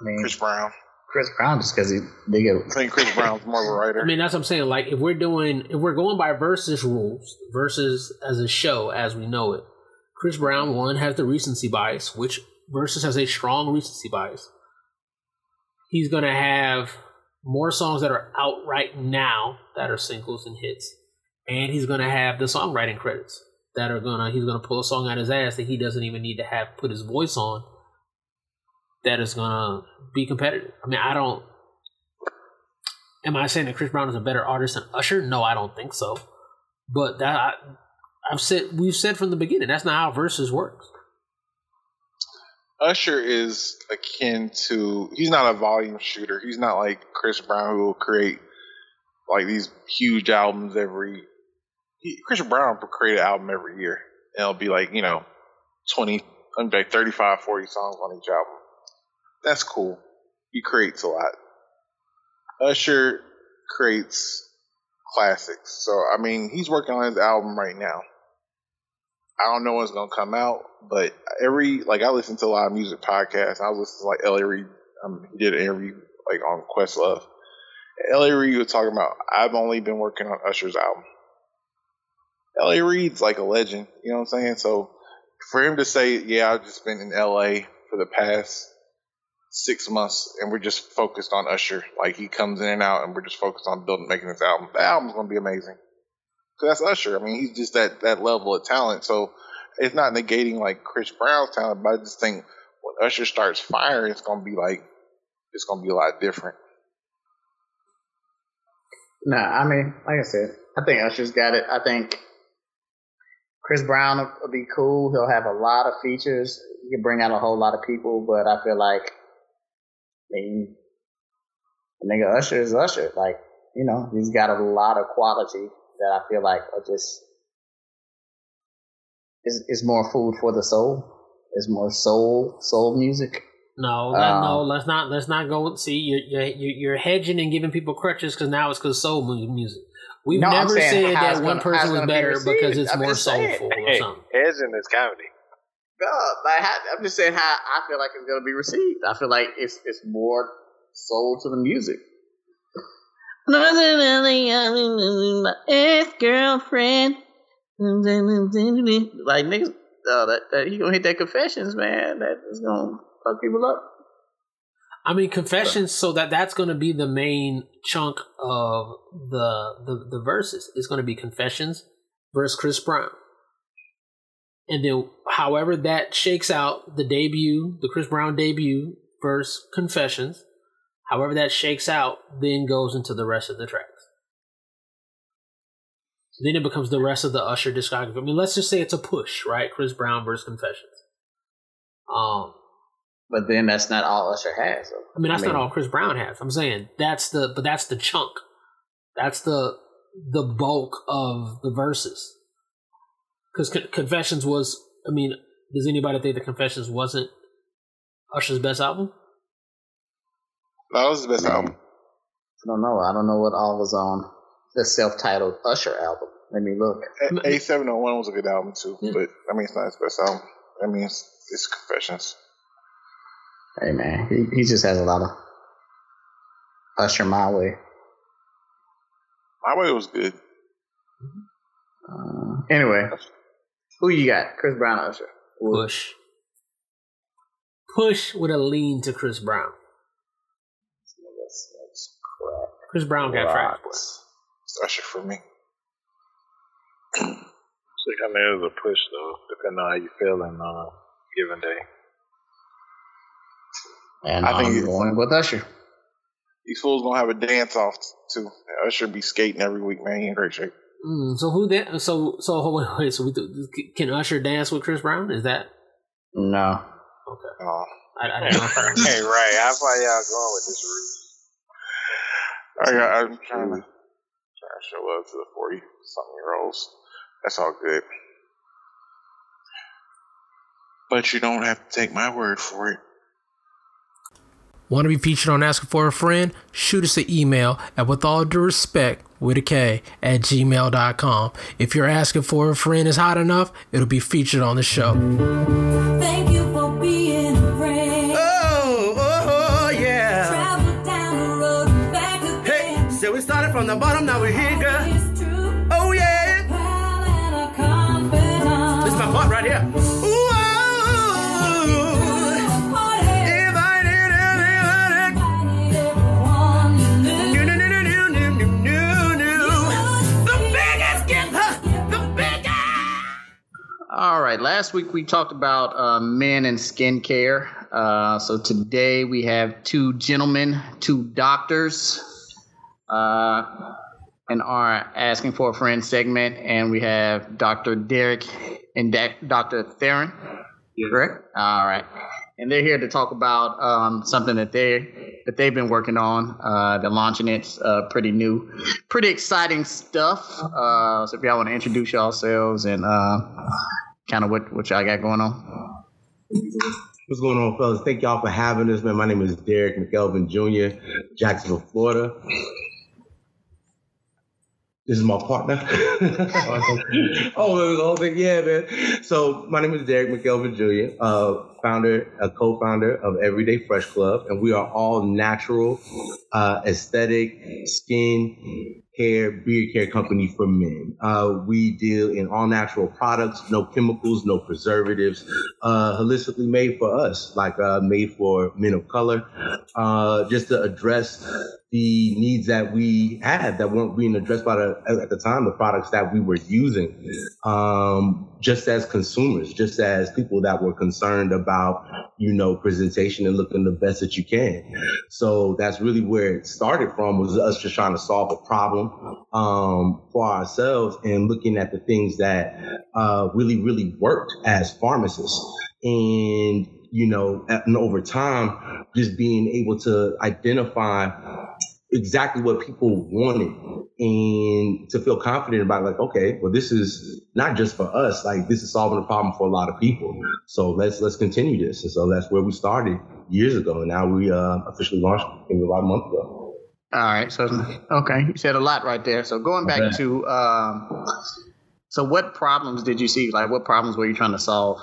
I mean, Chris Brown. Chris Brown just because he they get. I think Chris Brown's more of a writer. I mean, that's what I'm saying. Like, if we're doing, if we're going by versus rules, versus as a show as we know it, Chris Brown one has the recency bias, which versus has a strong recency bias. He's gonna have more songs that are out right now that are singles and hits, and he's gonna have the songwriting credits that are gonna he's gonna pull a song out of his ass that he doesn't even need to have put his voice on. That is gonna be competitive. I mean, I don't. Am I saying that Chris Brown is a better artist than Usher? No, I don't think so. But that I, I've said we've said from the beginning that's not how verses works. Usher is akin to he's not a volume shooter. He's not like Chris Brown who will create like these huge albums every. He, Chris Brown will create an album every year, and it'll be like you know, twenty, like 35, 40 songs on each album. That's cool. He creates a lot. Usher creates classics. So I mean, he's working on his album right now. I don't know when it's gonna come out, but every like I listen to a lot of music podcasts. I was listening to like L.A. Reid. Um, he did an interview like on Questlove. L.A. Reid was talking about I've only been working on Usher's album. L.A. Reid's like a legend, you know what I'm saying? So for him to say, "Yeah, I've just been in L.A. for the past six months, and we're just focused on Usher. Like he comes in and out, and we're just focused on building, making this album. The album's gonna be amazing. That's Usher. I mean, he's just that that level of talent. So it's not negating like Chris Brown's talent, but I just think when Usher starts firing, it's gonna be like it's gonna be a lot different. Nah, I mean, like I said, I think Usher's got it. I think Chris Brown will, will be cool. He'll have a lot of features. He can bring out a whole lot of people, but I feel like, I mean, nigga Usher is Usher. Like, you know, he's got a lot of quality that I feel like are just is is more food for the soul. Is more soul soul music. No, Um, no, let's not let's not go. See, you're you're, you're hedging and giving people crutches because now it's because soul music. We've No, never saying said that one gonna- how person was be better received. because it's I'm more just saying. soulful or Hey, something. hedging is comedy. No, like how, I'm just saying how I feel like it's gonna be received. I feel like it's it's more soul to the music. My ex girlfriend, like niggas, uh, that, that he gonna hit that confessions, man. That is gonna fuck people up. I mean, confessions. So that that's to be the main chunk of the the, the verses. It's to be confessions versus Chris Brown, and then however that shakes out, the debut, the Chris Brown debut versus confessions, however that shakes out, then goes into the rest of the tracks. Then it becomes the rest of the Usher discography. I mean, let's just say it's a push, right? Chris Brown versus Confessions. Um, But then that's not all Usher has. I mean, that's I mean- not all Chris Brown has. I'm saying that's the, but that's the chunk. That's the the bulk of the verses. Because Confessions was, I mean, does anybody think that Confessions wasn't Usher's best album? That was his best Man. album. I don't know. I don't know what all was on the self-titled Usher album. Let me look. A seven hundred one was a good album too, Yeah. but I mean it's not his best album. I mean it's, it's Confessions. Hey man, he, he just has a lot of Usher my way. My way was good. Uh, anyway, who you got? Chris Brown or Usher? Push. Push with a lean to Chris Brown. That's, that's crap. Chris Brown got tracks. boy. Rocks. Usher for me. So I mean, it was a push though, depending on how you feel in uh, given day. And I think I'm it's- going with Usher. These fools gonna have a dance off too. Usher be skating every week, man. He in great shape. Mm, so who that? So so hold on, wait. So we th- can Usher dance with Chris Brown? Is that No. okay? Oh, I, I don't know. Hey, right. How far y'all going with this route? I got, I'm trying to trying to show love to the forty something year olds. That's all good. But you don't have to take my word for it. Want to be featured on Asking for a Friend? Shoot us an email at with all due respect with a K at gmail.com. If you're asking for a friend is hot enough, it'll be featured on the show. The bottom, now we're here, girl. Oh, yeah. This is my part right here. Ooh, oh. All right. Last week we talked about uh, men and skincare. Uh, so today we have two gentlemen, two doctors, uh, in our asking for a friend segment, and we have Dr. Derek and Dr. Theron. Correct. All right. And they're here to talk about um, something that they that they've been working on. Uh, they're launching. It's, uh, pretty new, pretty exciting stuff. Uh, so if y'all want to introduce yourselves and uh, kind of what what y'all got going on. What's going on, fellas? Thank y'all for having us, man. My name is Derek McElvin Jr., Jacksonville, Florida. This is my partner. oh, the whole thing, yeah, man. So my name is Derek McElvin Jr. Uh, founder, a co-founder of Everyday Fresh Club, and we are all natural, uh, aesthetic, skin, hair, beard care company for men. Uh, we deal in all natural products, no chemicals, no preservatives, uh, holistically made for us, like uh, made for men of color, uh, just to address the needs that we had that weren't being addressed by the, at the time, the products that we were using, um, just as consumers, just as people that were concerned about, you know, presentation and looking the best that you can. So that's really where it started from was us just trying to solve a problem, um, for ourselves and looking at the things that, uh, really, really worked as pharmacists. And, you know, and over time, just being able to identify exactly what people wanted and to feel confident about like okay well this is not just for us like this is solving a problem for a lot of people so let's let's continue this and so that's where we started years ago and now we uh, officially launched maybe about a month ago All right. So okay, you said a lot right there. So going back Okay. to um, so what problems did you see? Like what problems were you trying to solve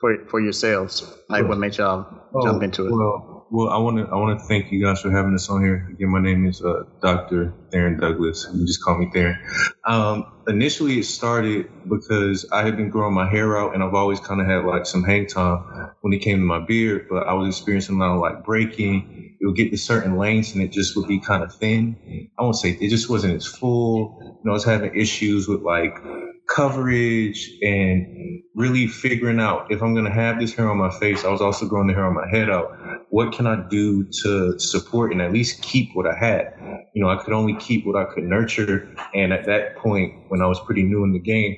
for for yourselves? Like what made y'all jump into it? Oh, Well, well, I want to I want to thank you guys for having us on here. Again, my name is uh, Dr. Theron Douglas. You can just call me Theron. Um, initially, it started because I had been growing my hair out, and I've always kind of had like some hang time when it came to my beard. But I was experiencing a lot of like breaking. It would get to certain lengths, and it just would be kind of thin. I won't say it just wasn't as full. You know, I was having issues with like coverage and really figuring out if I'm going to have this hair on my face. I was also growing the hair on my head out. What can I do to support and at least keep what I had? You know, I could only keep what I could nurture. And at that point, when I was pretty new in the game,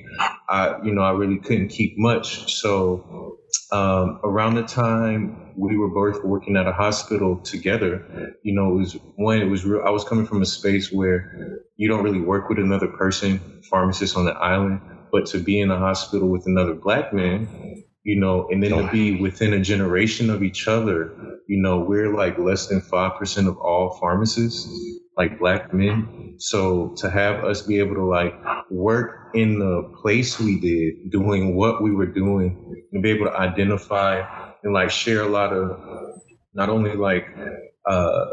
I, you know, I really couldn't keep much. So, um, around the time we were both working at a hospital together, you know, it was one, it was real. I was coming from a space where you don't really work with another person, pharmacist on the island, but to be in a hospital with another black man, you know, and then to be within a generation of each other, you know, we're like less than 5% of all pharmacists, like black men. So to have us be able to like work in the place we did, doing what we were doing, and be able to identify and like share a lot of not only like uh,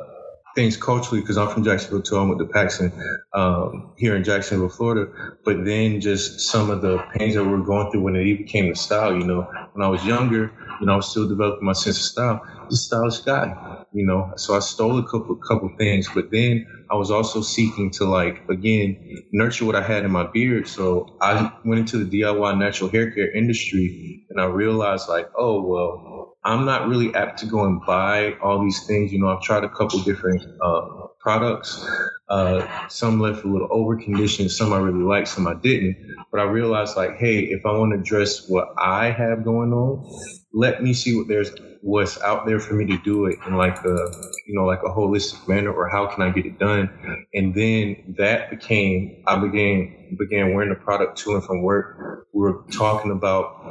things culturally, because I'm from Jacksonville too. I'm with the Paxon um, here in Jacksonville, Florida. But then just some of the pains that we were going through when it even came to style. You know, when I was younger, you know, I was still developing my sense of style. A stylish guy, you know. So I stole a couple couple things, but then I was also seeking to like again nurture what I had in my beard. So I went into the DIY natural hair care industry, and I realized like, oh well. I'm not really apt to go and buy all these things. You know, I've tried a couple different uh, products. Uh, some left a little over conditioned, some I really liked, some I didn't. But I realized like, hey, if I want to address what I have going on, let me see what there's what's out there for me to do it in like a you know like a holistic manner or how can I get it done and then that became I began began wearing the product to and from work we were talking about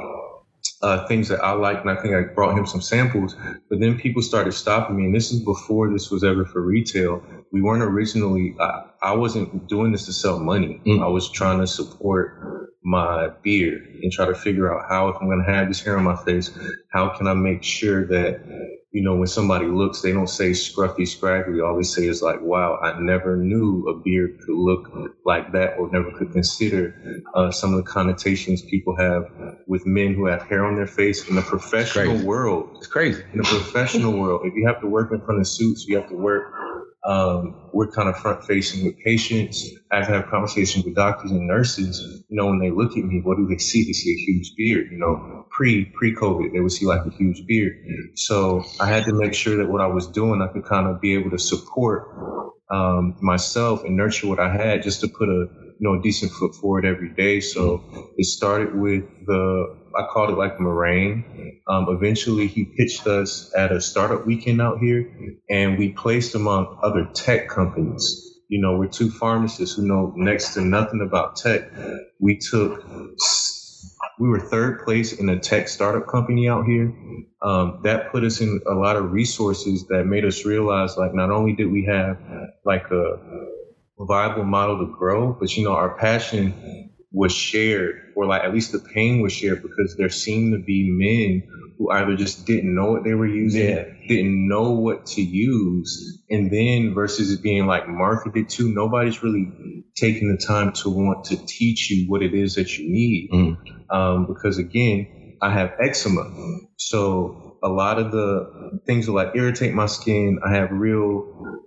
uh, things that I liked, and I think I brought him some samples. But then people started stopping me, and this is before this was ever for retail. We weren't originally. I, I wasn't doing this to sell money. Mm. I was trying to support my beard and try to figure out how, if I'm going to have this hair on my face, how can I make sure that you know when somebody looks, they don't say scruffy, scraggly. All they say is like, "Wow, I never knew a beard could look like that, or never could consider uh, some of the connotations people have with men who have hair on their face in the professional Crazy. world. it's crazy In the professional world, if you have to work in front of suits, you have to work. Um, we're kind of front facing with patients. I have have conversations with doctors and nurses. You know, when they look at me, what do they see? They see a huge beard. You know, pre pre COVID, they would see like a huge beard. So I had to make sure that what I was doing, I could kind of be able to support um, myself and nurture what I had, just to put a you know a decent foot forward every day. So it started with the I called it like meringue. Um, eventually, he pitched us at a startup weekend out here, and we placed among other tech companies. You know, we're two pharmacists who know next to nothing about tech. We took, we were third place in a tech startup company out here. Um, that put us in a lot of resources that made us realize, like, not only did we have like a viable model to grow, but you know, our passion was shared, or like at least the pain was shared, because there seemed to be men who either just didn't know what they were using, Yeah. didn't know what to use, and then versus it being like marketed to, nobody's really taking the time to want to teach you what it is that you need. Mhm. Um, because again, I have eczema, so a lot of the things that like irritate my skin. I have real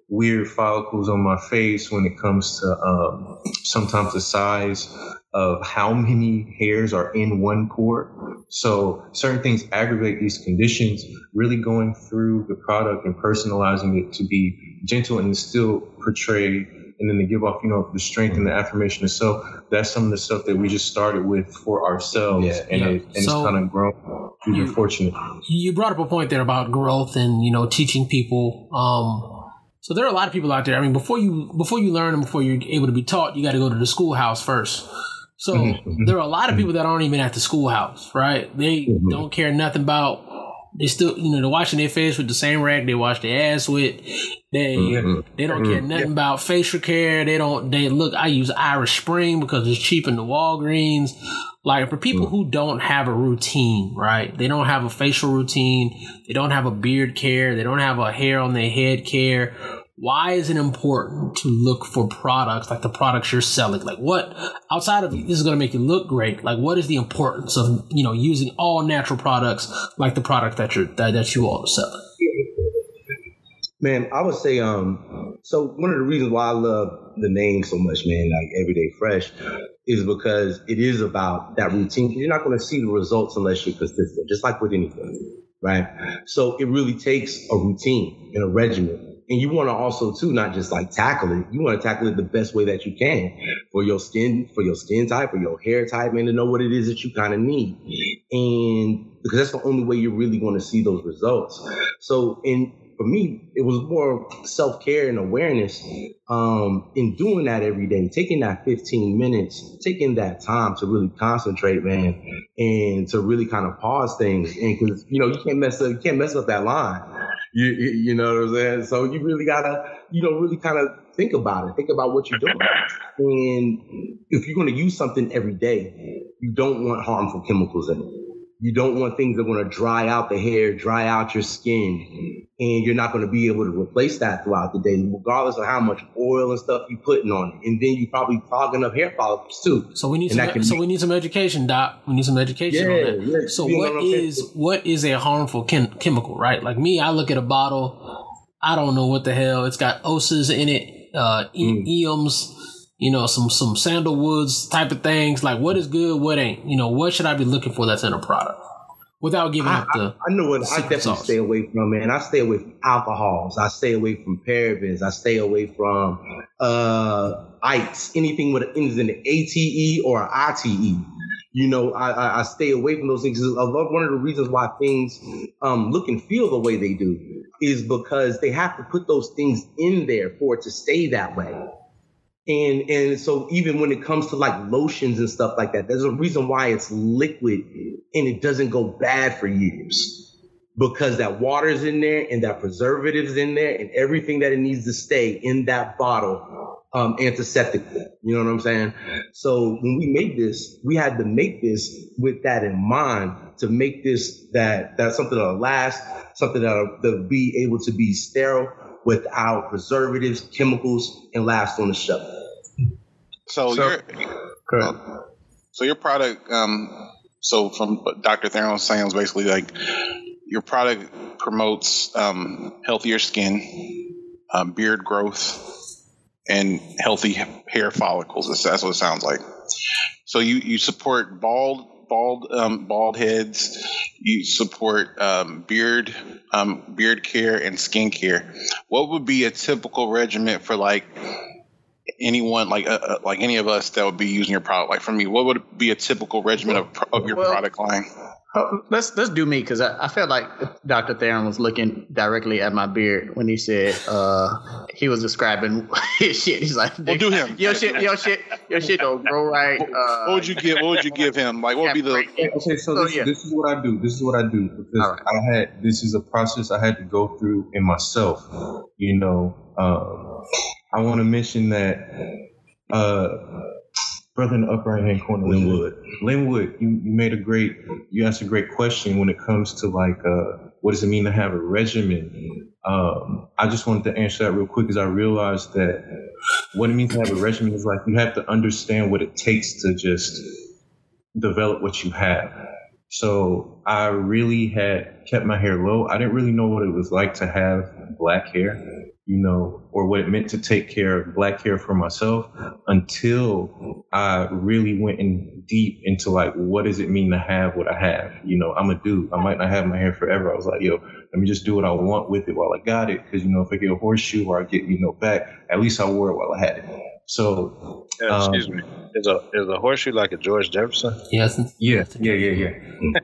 weird follicles on my face when it comes to um, sometimes the size of how many hairs are in one pore. So certain things aggravate these conditions. Really going through the product and personalizing it to be gentle and still portray and then to give off, you know, the strength and the affirmation itself. That's some of the stuff that we just started with for ourselves, Yeah. and, Yeah. it, and So- it's kind of grown. We've been fortunate. you brought up a point there about growth and you know teaching people um so there are a lot of people out there i mean before you before you learn and before you're able to be taught you got to go to the schoolhouse first so Mhm. there are a lot of people that aren't even at the schoolhouse right they Mhm. don't care nothing about they still you know they're washing their face with the same rag they wash their ass with they Mhm. they don't care nothing about facial care. They don't. They look. I use Irish Spring because it's cheap in the Walgreens. Like for people who don't have a routine, right? They don't have a facial routine. They don't have a beard care. They don't have a hair on their head care. Why is it important to look for products like the products you're selling? Like what outside of this is going to make you look great? Like what is the importance of you know using all natural products like the product that you're that, that you all selling? Man, I would say, um, so one of the reasons why I love the name so much, man, like Everyday Fresh, is because it is about that routine. You're not going to see the results unless you're consistent, just like with anything, right? So it really takes a routine and a regimen. And you want to also too, not just like tackle it. You want to tackle it the best way that you can for your skin, for your skin type, for your hair type, and to know what it is that you kind of need. And because that's the only way you're really going to see those results. So in for me, it was more self care and awareness. Um, in doing that every day, taking that 15 minutes, taking that time to really concentrate, man, and to really kind of pause things. And because you know you can't mess up, you can't mess up that line. You, you know what I'm saying? So you really gotta, you know, really kind of think about it. Think about what you're doing. And if you're going to use something every day, you don't want harmful chemicals in it. You don't want things that are going to dry out the hair, dry out your skin, and you're not going to be able to replace that throughout the day, regardless of how much oil and stuff you're putting on it. And then you probably clogging up hair follicles too. So we need And some. So be- we need some education, Doc. We need some education Yeah, on that. yeah. So what what I'm saying? is what is a harmful chem- chemical? Right? Like me, I look at a bottle. I don't know what the hell. It's got oses in it, uh, Mm. e- eums, you know, some some sandalwoods type of things. Like what is good, what ain't. You know, what should I be looking for that's in a product without giving I, up the. I, I know what I definitely sauce. stay away from, man. I stay away from alcohols. I stay away from parabens. I stay away from uh ites, anything with ends in the ATE or ITE. You know, I, I, I stay away from those things. I love one of the reasons why things um, look and feel the way they do is because they have to put those things in there for it to stay that way. And and so even when it comes to like lotions and stuff like that, there's a reason why it's liquid and it doesn't go bad for years. Because that water's in there and that preservative's in there and everything that it needs to stay in that bottle um antiseptic. You know what I'm saying? So when we made this, we had to make this with that in mind to make this that that's something that'll last, something that'll, that'll be able to be sterile without preservatives, chemicals, and last on the shelf. So, So- your so your product, um, so from Dr. Theron was saying was basically like your product promotes um, healthier skin, um, beard growth, and healthy hair follicles. That's- That's what it sounds like. So you you support bald bald um, bald heads. You support um, beard um, beard care and skin care. What would be a typical regimen for like anyone like uh, uh, like any of us that would be using your product? Like for me, what would be a typical regimen of, of your Well- product line? Oh, let's let's do me because I, I felt like Dr. Theron was looking directly at my beard when he said uh, he was describing his shit. He's like, Well, do him. Your shit, your shit, your shit don't grow right. Uh, what would you give? What would you give him? Like what would be the? Okay, so this, yeah. this is what I do. This is what I do because All right. I had this is a process I had to go through in myself. You know, um, I want to mention that uh, brother in the upper right hand corner. Linwood. Linwood, you, you made a great, you asked a great question when it comes to like, uh, what does it mean to have a regimen? Um, I just wanted to answer that real quick because I realized that what it means to have a regimen is like you have to understand what it takes to just develop what you have. So I really had kept my hair low. I didn't really know what it was like to have black hair, you know, or what it meant to take care of black hair for myself until I really went in deep into like, what does it mean to have what I have? You know, I'm a dude. I might not have my hair forever. I was like, yo, let me just do what I want with it while I got it. Cause, you know, if I get a horseshoe or I get, you know, back, at least I wore it while I had it. So, Yeah, excuse Um, me. Is a is a horseshoe like a George Jefferson? Yes. yeah, yeah, yeah, yeah.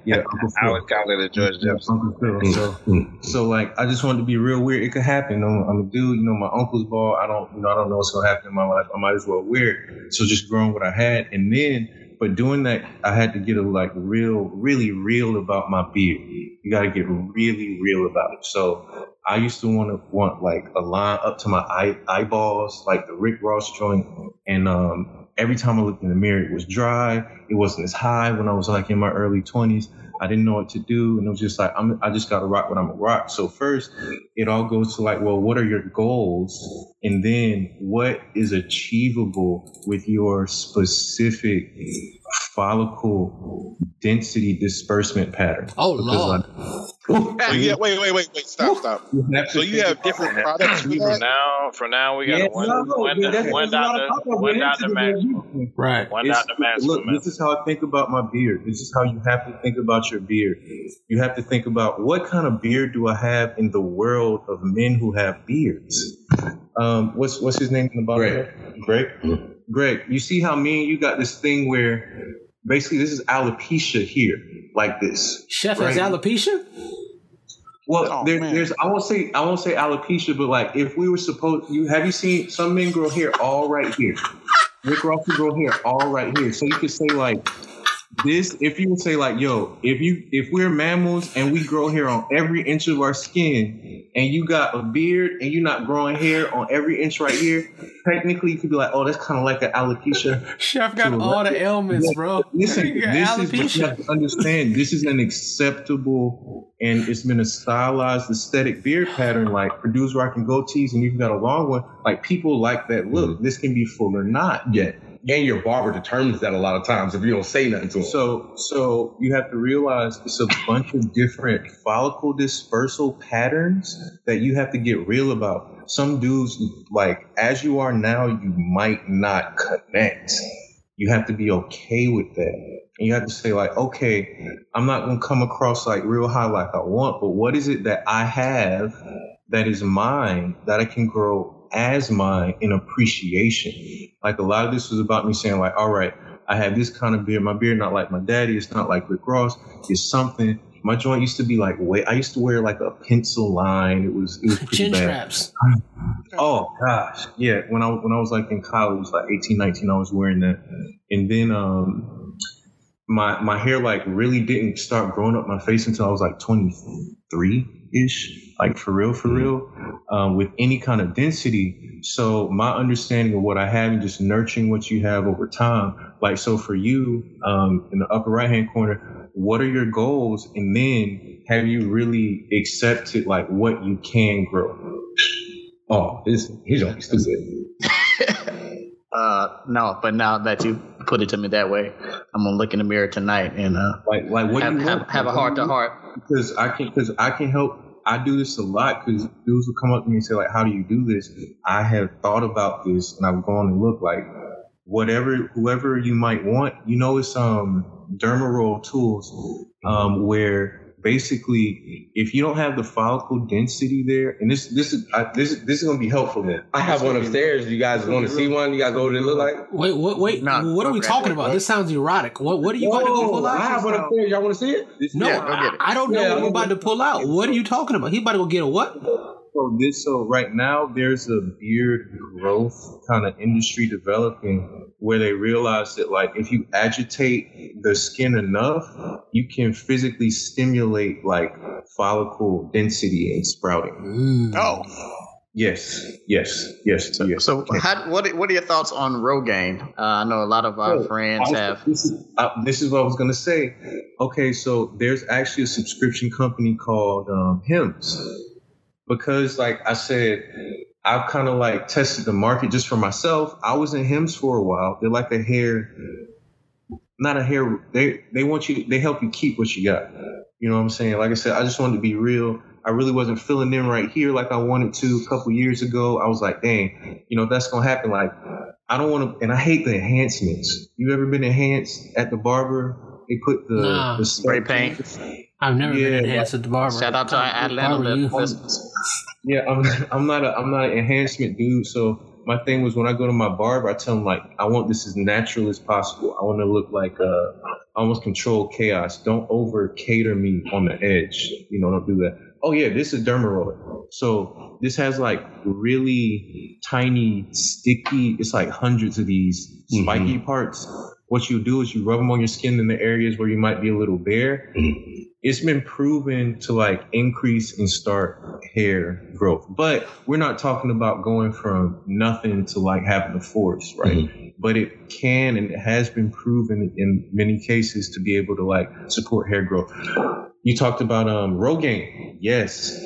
Yeah, Uncle I Phil. would call it a George Yeah, Jefferson. Uncle Phil. So, Mm. So like, I just wanted to be real weird. It could happen. I'm, I'm a dude. You know, my uncle's ball. I don't, you know, I don't know what's gonna happen in my life. I might as well wear it. So just growing what I had, and then, but doing that, I had to get a like real, really real about my beard. You got to get really real about it. So I used to want to want like a line up to my eye, eyeballs, like the Rick Ross joint, and um, every time I looked in the mirror, it was dry. It wasn't as high when I was like in my early twenties. I didn't know what to do, and it was just like I'm. I just got to rock what I'm gonna rock. So first, it all goes to like, well, what are your goals, and then what is achievable with your specific follicle density disbursement pattern. Oh lord. like, So yeah, wait, wait, wait, wait, stop, stop. you have So you have different that. products for For that? now, for now, we got Yeah, one, no, no, one, but that's- one that's doctor, one doctor the maximum. Right. one It's- doctor maximum. Look, this is how I think about my beard. This is how you have to think about your beard. You have to think about what kind of beard do I have in the world of men who have beards. Um, what's what's his name in the bottom? Greg. Greg. Greg. You see how me and you got this thing where basically this is alopecia here, like this. Chef has alopecia. Well, Oh, there, there's I won't say I won't say alopecia, but like if we were supposed, you have you seen some men grow hair all right here. Rick Ross can grow hair all right here, so you could say like this. If you would say like, yo, if you if we're mammals and we grow hair on every inch of our skin, and you got a beard and you're not growing hair on every inch right here, technically you could be like, oh, that's kind of like an alopecia. Chef got So all what- the ailments, Yeah, bro. Listen, You got this is what you have to understand. This is an acceptable and it's been a stylized aesthetic beard pattern, like Purdue's rocking goatees, and you've got a long one. Like people like that look. Mm-hmm. This can be full or not. Yeah. And your barber determines that a lot of times if you don't say nothing to him. So, so you have to realize it's a bunch of different follicle dispersal patterns that you have to get real about. Some dudes, like as you are now, you might not connect. You have to be okay with that. And you have to say like, okay, I'm not gonna come across like real high like I want, but what is it that I have that is mine that I can grow as mine in appreciation? Like a lot of this was about me saying like, all right, I have this kind of beard. My beard not like my daddy. It's not like Rick Ross. It's something. My joint used to be like wait. I used to wear like a pencil line. It was it was pretty Chin bad. straps. Oh gosh, yeah. When I when I was like in college, like 18, 19, I was wearing that, and then um, my my hair like really didn't start growing up my face until I was like twenty three ish, like for real, for real, um, with any kind of density. So my understanding of what I have and just nurturing what you have over time, like so for you, um, in the upper right hand corner, what are your goals, and then have you really accepted like what you can grow? oh, this he's gonna be stupid. Uh, no, but now that you put it to me that way, I'm gonna look in the mirror tonight and uh, Like, like what have, you have, have a heart to heart. Because I can, because I can help. I do this a lot because dudes will come up to me and say like, "How do you do this?" I have thought about this and I've gone and looked like whatever, whoever you might want. You know, it's um dermaroll tools, um, where basically if you don't have the follicle density there, and this this is I, this this is gonna be helpful then. I have one upstairs. You guys want to see one? You guys go what it look like? Wait, what? Wait, No, what are we okay, talking about? what? This sounds erotic. What? What are you about to go pull Whoa, I out? have one upstairs. Y'all want to see it? This, No, Yeah, go it. I, I don't know Yeah, what I'm about gonna- to pull out. What are you talking about? He about to go get a what? So this, so right now there's a beard growth kind of industry developing where they realize that like if you agitate the skin enough, you can physically stimulate like follicle density and sprouting. Mm. Oh, Yes, yes, yes, yes. So, how, what what are your thoughts on Rogaine? Uh, I know a lot of our Oh, friends was- have. This is, uh, this is what I was gonna say. Okay, so there's actually a subscription company called um, Hims, because like I said, I've kind of like tested the market just for myself. I was in Hims for a while. They're like a hair, not a hair. They they want you. They help you keep what you got. You know what I'm saying? Like I said, I just wanted to be real. I really wasn't feeling in right here like I wanted to a couple years ago. I was like, dang, you know, that's gonna happen. Like, I don't want to, and I hate the enhancements. You ever been enhanced at the barber? They put the, Nah. the Spray paint. I've never Yeah, been enhanced at the barber. Shout out to our What Atlanta barber you? listeners. Yeah, I'm I'm not a I'm not an enhancement dude. So my thing was when I go to my barber, I tell him like I want this as natural as possible. I want to look like uh almost control chaos. Don't over cater me on the edge. You know, don't do that. Oh yeah, this is derma roller. So this has like really tiny, sticky. It's like hundreds of these spiky parts. What you do is you rub them on your skin in the areas where you might be a little bare. It's been proven to like increase and start hair growth, but we're not talking about going from nothing to like having a force, right? But it can and it has been proven in many cases to be able to like support hair growth. You talked about um Rogaine. Yes.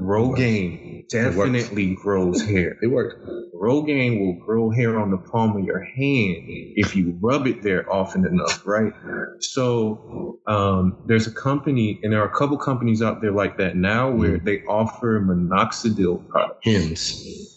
Rogaine definitely grows hair. It works. Rogaine will grow hair on the palm of your hand if you rub it there often enough, right? So um, there's a company, and there are a couple companies out there like that now where they offer minoxidil products. Hims.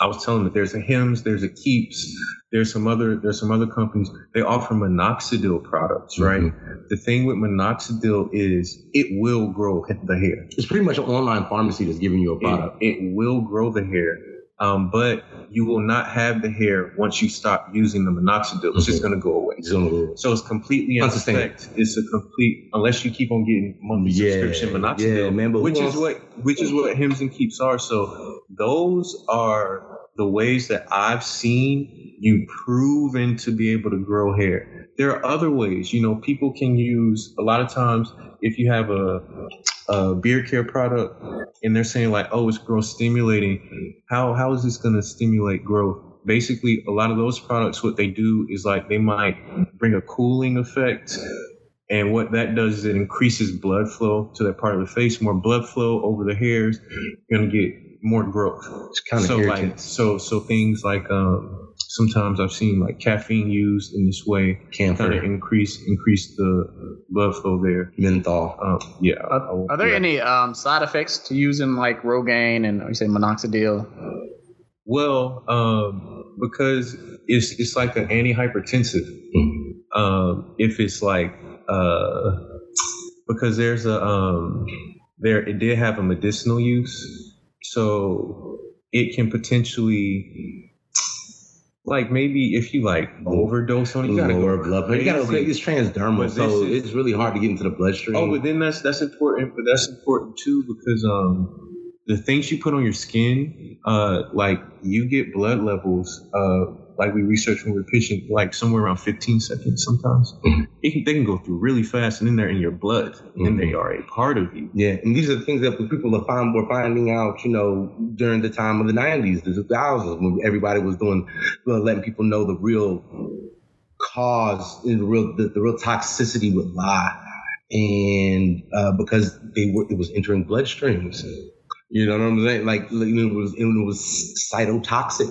I was telling them that there's a Hims, there's a Keeps, there's some other there's some other companies. They offer minoxidil products, right? The thing with minoxidil is it will grow the hair. It's pretty much an online pharmacy that's giving you a product. It, it will grow the hair, um, but you will not have the hair once you stop using the minoxidil. It's just going to go away. It's So it's completely Unsustainable. It's a complete unless you keep on getting monthly Yeah, subscription minoxidil, yeah, man, which is what which is what Hims and Keeps are. So those are the ways that I've seen you proven to be able to grow hair. There are other ways. You know, people can use a lot of times if you have a a beard care product and they're saying like, oh, it's growth stimulating. How how is this going to stimulate growth? Basically, a lot of those products, what they do is like they might bring a cooling effect. And what that does is it increases blood flow to that part of the face. More blood flow over the hairs, you're gonna get more growth. It's kind of so like so so things like um sometimes I've seen like caffeine used in this way kind of increase increase the blood flow there. menthol. Um, yeah. I- I Are, are there do that. any um, side effects to using like Rogaine and you say minoxidil? Well, um, because it's it's like an antihypertensive. Mhm. Um, if it's like uh, because there's a um, there it did have a medicinal use, so it can potentially like maybe if you like overdose on it, you gotta Lower go blood pressure. You gotta, crazy. it's transdermal, so is- it's really hard to get into the bloodstream. Oh, but then that's that's important. But that's important too because um, the things you put on your skin, uh, like you get blood levels, uh, like we research when we're pitching, like somewhere around 15 seconds sometimes. Mhm. It can, they can go through really fast, and then they're in your blood, and they Mhm. are a part of you. Yeah, and these are the things that people are find, were finding out, you know, during the time of the 90s, the 2000s, when everybody was doing, well, letting people know the real cause, the real, the, the real toxicity would lie. And uh, because they were, it was entering bloodstreams. You know what I'm saying? Like, like, it was, it was cytotoxic,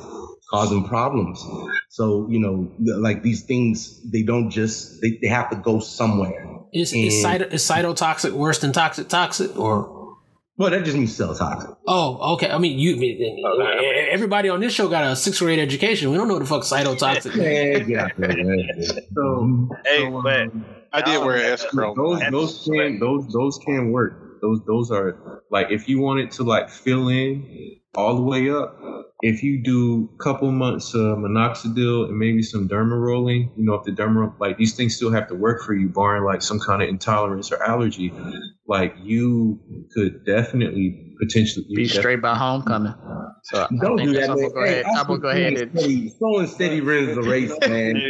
causing problems. So, you know, like these things, they don't just, they, they have to go somewhere. Is is, And- cyto, is cytotoxic worse than toxic toxic or? Well, that just means cell toxic. Oh, okay. I mean, you. e, Everybody on this show got a sixth grade education. We don't know what the fuck cytotoxic. is. Man, get out. So, Hey, so, but um, I did wear an Oh, S curl. those those can those those can work. Those those are like if you want it to like fill in all the way up. If you do a couple months of minoxidil and maybe some derma rolling, you know, if the derma like these things still have to work for you, barring like some kind of intolerance or allergy, like you could definitely potentially Be straight by homecoming. So Don't do that, I'm gonna go ahead. I'm gonna go ahead and. Steady, slow and steady wins the race, man.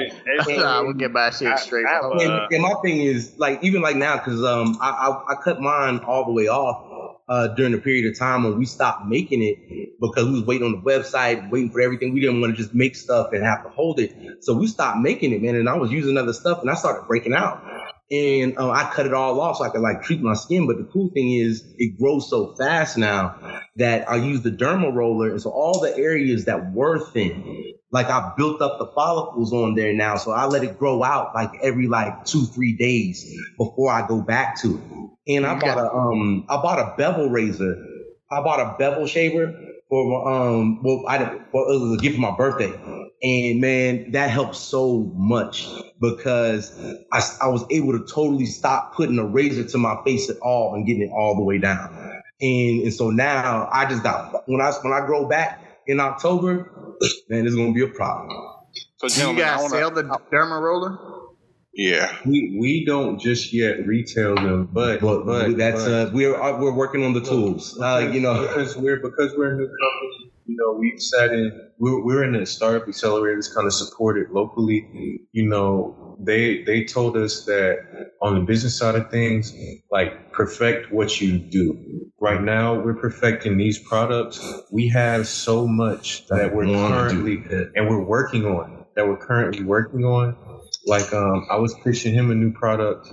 Nah, we'll get my shit straight. I have and, and my thing is like even like now because um I, I I cut mine all the way off uh, during the period of time when we stopped making it because we was waiting on the website, waiting for everything. We didn't want to just make stuff and have to hold it. So we stopped making it, man. And I was using other stuff and I started breaking out. And uh, I cut it all off so I could like treat my skin. But the cool thing is it grows so fast now that I use the derma roller. And so all the areas that were thin, like I built up the follicles on there now. So I let it grow out like every like two, three days before I go back to it. And I bought a um I bought a bevel razor. I bought a bevel shaver for um well I well, it was a gift for my birthday. And man, that helped so much because I, I was able to totally stop putting a razor to my face at all and getting it all the way down. And, and so now I just got when I when I grow back in October, man, it's gonna be a problem. So, Do you guys wanna- sell the derma roller? Yeah. We we don't just yet retail them, but But, but that's but- uh we're uh, we're working on the tools. Uh, you know, because we're because we're a new company. You know, we've sat in. We're we're in a startup accelerator, accelerators, kind of supported locally. You know, they they told us that on the business side of things, like perfect what you do. Right now, we're perfecting these products. We have so much that we're currently and we're working on that we're currently working on. Like um, I was pitching him a new product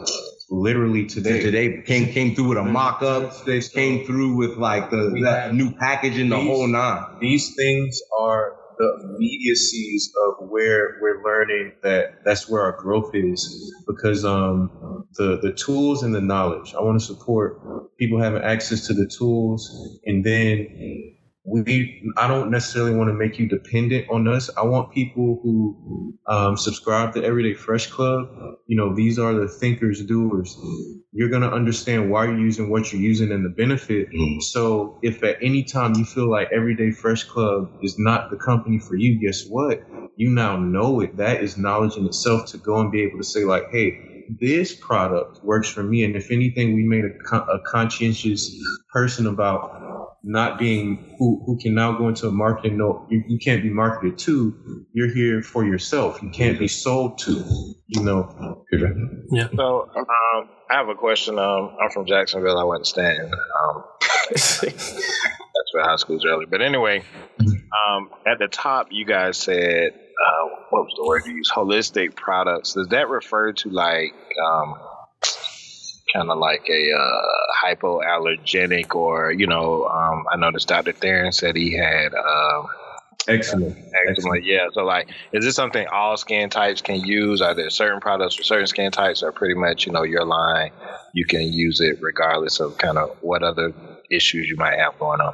literally today. today came came through with a mock up, so- came through with like the new packaging, the these- whole nine. these things are the immediacies of where we're learning that that's where our growth is because um the the tools and the knowledge. I want to support people having access to the tools and then we i don't necessarily want to make you dependent on us. I want people who um, subscribe to everyday fresh club. You know these are the thinkers doers. You're going to understand why you're using what you're using and the benefit. So if at any time you feel like Everyday Fresh Club is not the company for you, guess what? You now know it. That is knowledge in itself to go and be able to say like, hey, this product works for me. And if anything, we made a, con- a conscientious person about not being who, who can now go into a marketing no you, you can't be marketed to you're here for yourself you can't be sold to you know Yeah. So um, I have a question. Um, I'm from Jacksonville. I went to Stanton. Um, that's where high school's early. But anyway, um, at the top, you guys said, uh, what was the word you used? Holistic products. Does that refer to like um, kind of like a uh, hypoallergenic or, you know, um, I noticed Dr. Theron said he had. Um, excellent eczema. Yeah. So, like, is this something all skin types can use? Are there certain products for certain skin types? Or pretty much, you know, your line, you can use it regardless of kind of what other issues you might have going on.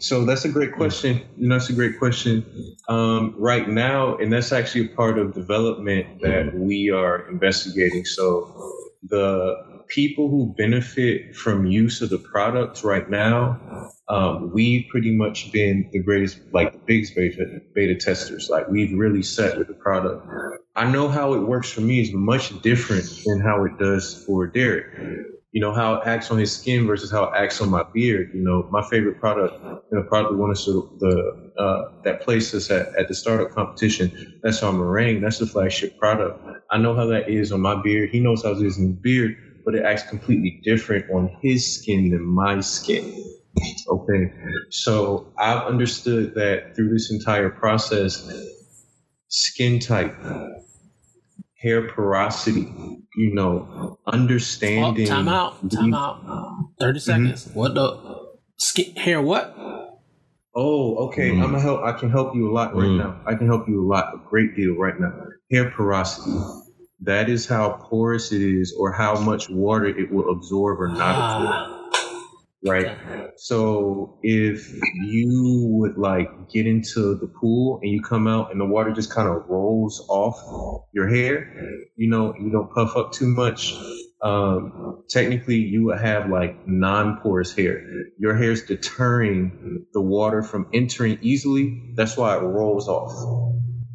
So that's a great question. You know, that's a great question. Um, right now, and that's actually a part of development that we are investigating. So the people who benefit from use of the product right now, um, we've pretty much been the greatest, like the biggest beta, beta testers. Like we've really set with the product. I know how it works for me is much different than how it does for Derek you know, how it acts on his skin versus how it acts on my beard. You know, my favorite product, you know, probably one of the, uh, that placed us at, at the startup competition. That's our meringue. That's the flagship product. I know how that is on my beard. He knows how it is in his beard, but it acts completely different on his skin than my skin. Okay. So I've understood that through this entire process, skin type, hair porosity, you know, Oh, understanding. time out. Time out. 30 seconds. What the? Skin, hair what? Oh, okay. Mm. I'm gonna help. I can help you a lot right Mm. now. I can help you a lot, a great deal right now. Hair porosity. That is how porous it is, or how much water it will absorb or not absorb. Right? So if you would like get into the pool and you come out and the water just kind of rolls off your hair, you know, you don't puff up too much. Um, technically, you would have like non-porous hair. Your hair is deterring the water from entering easily. That's why it rolls off.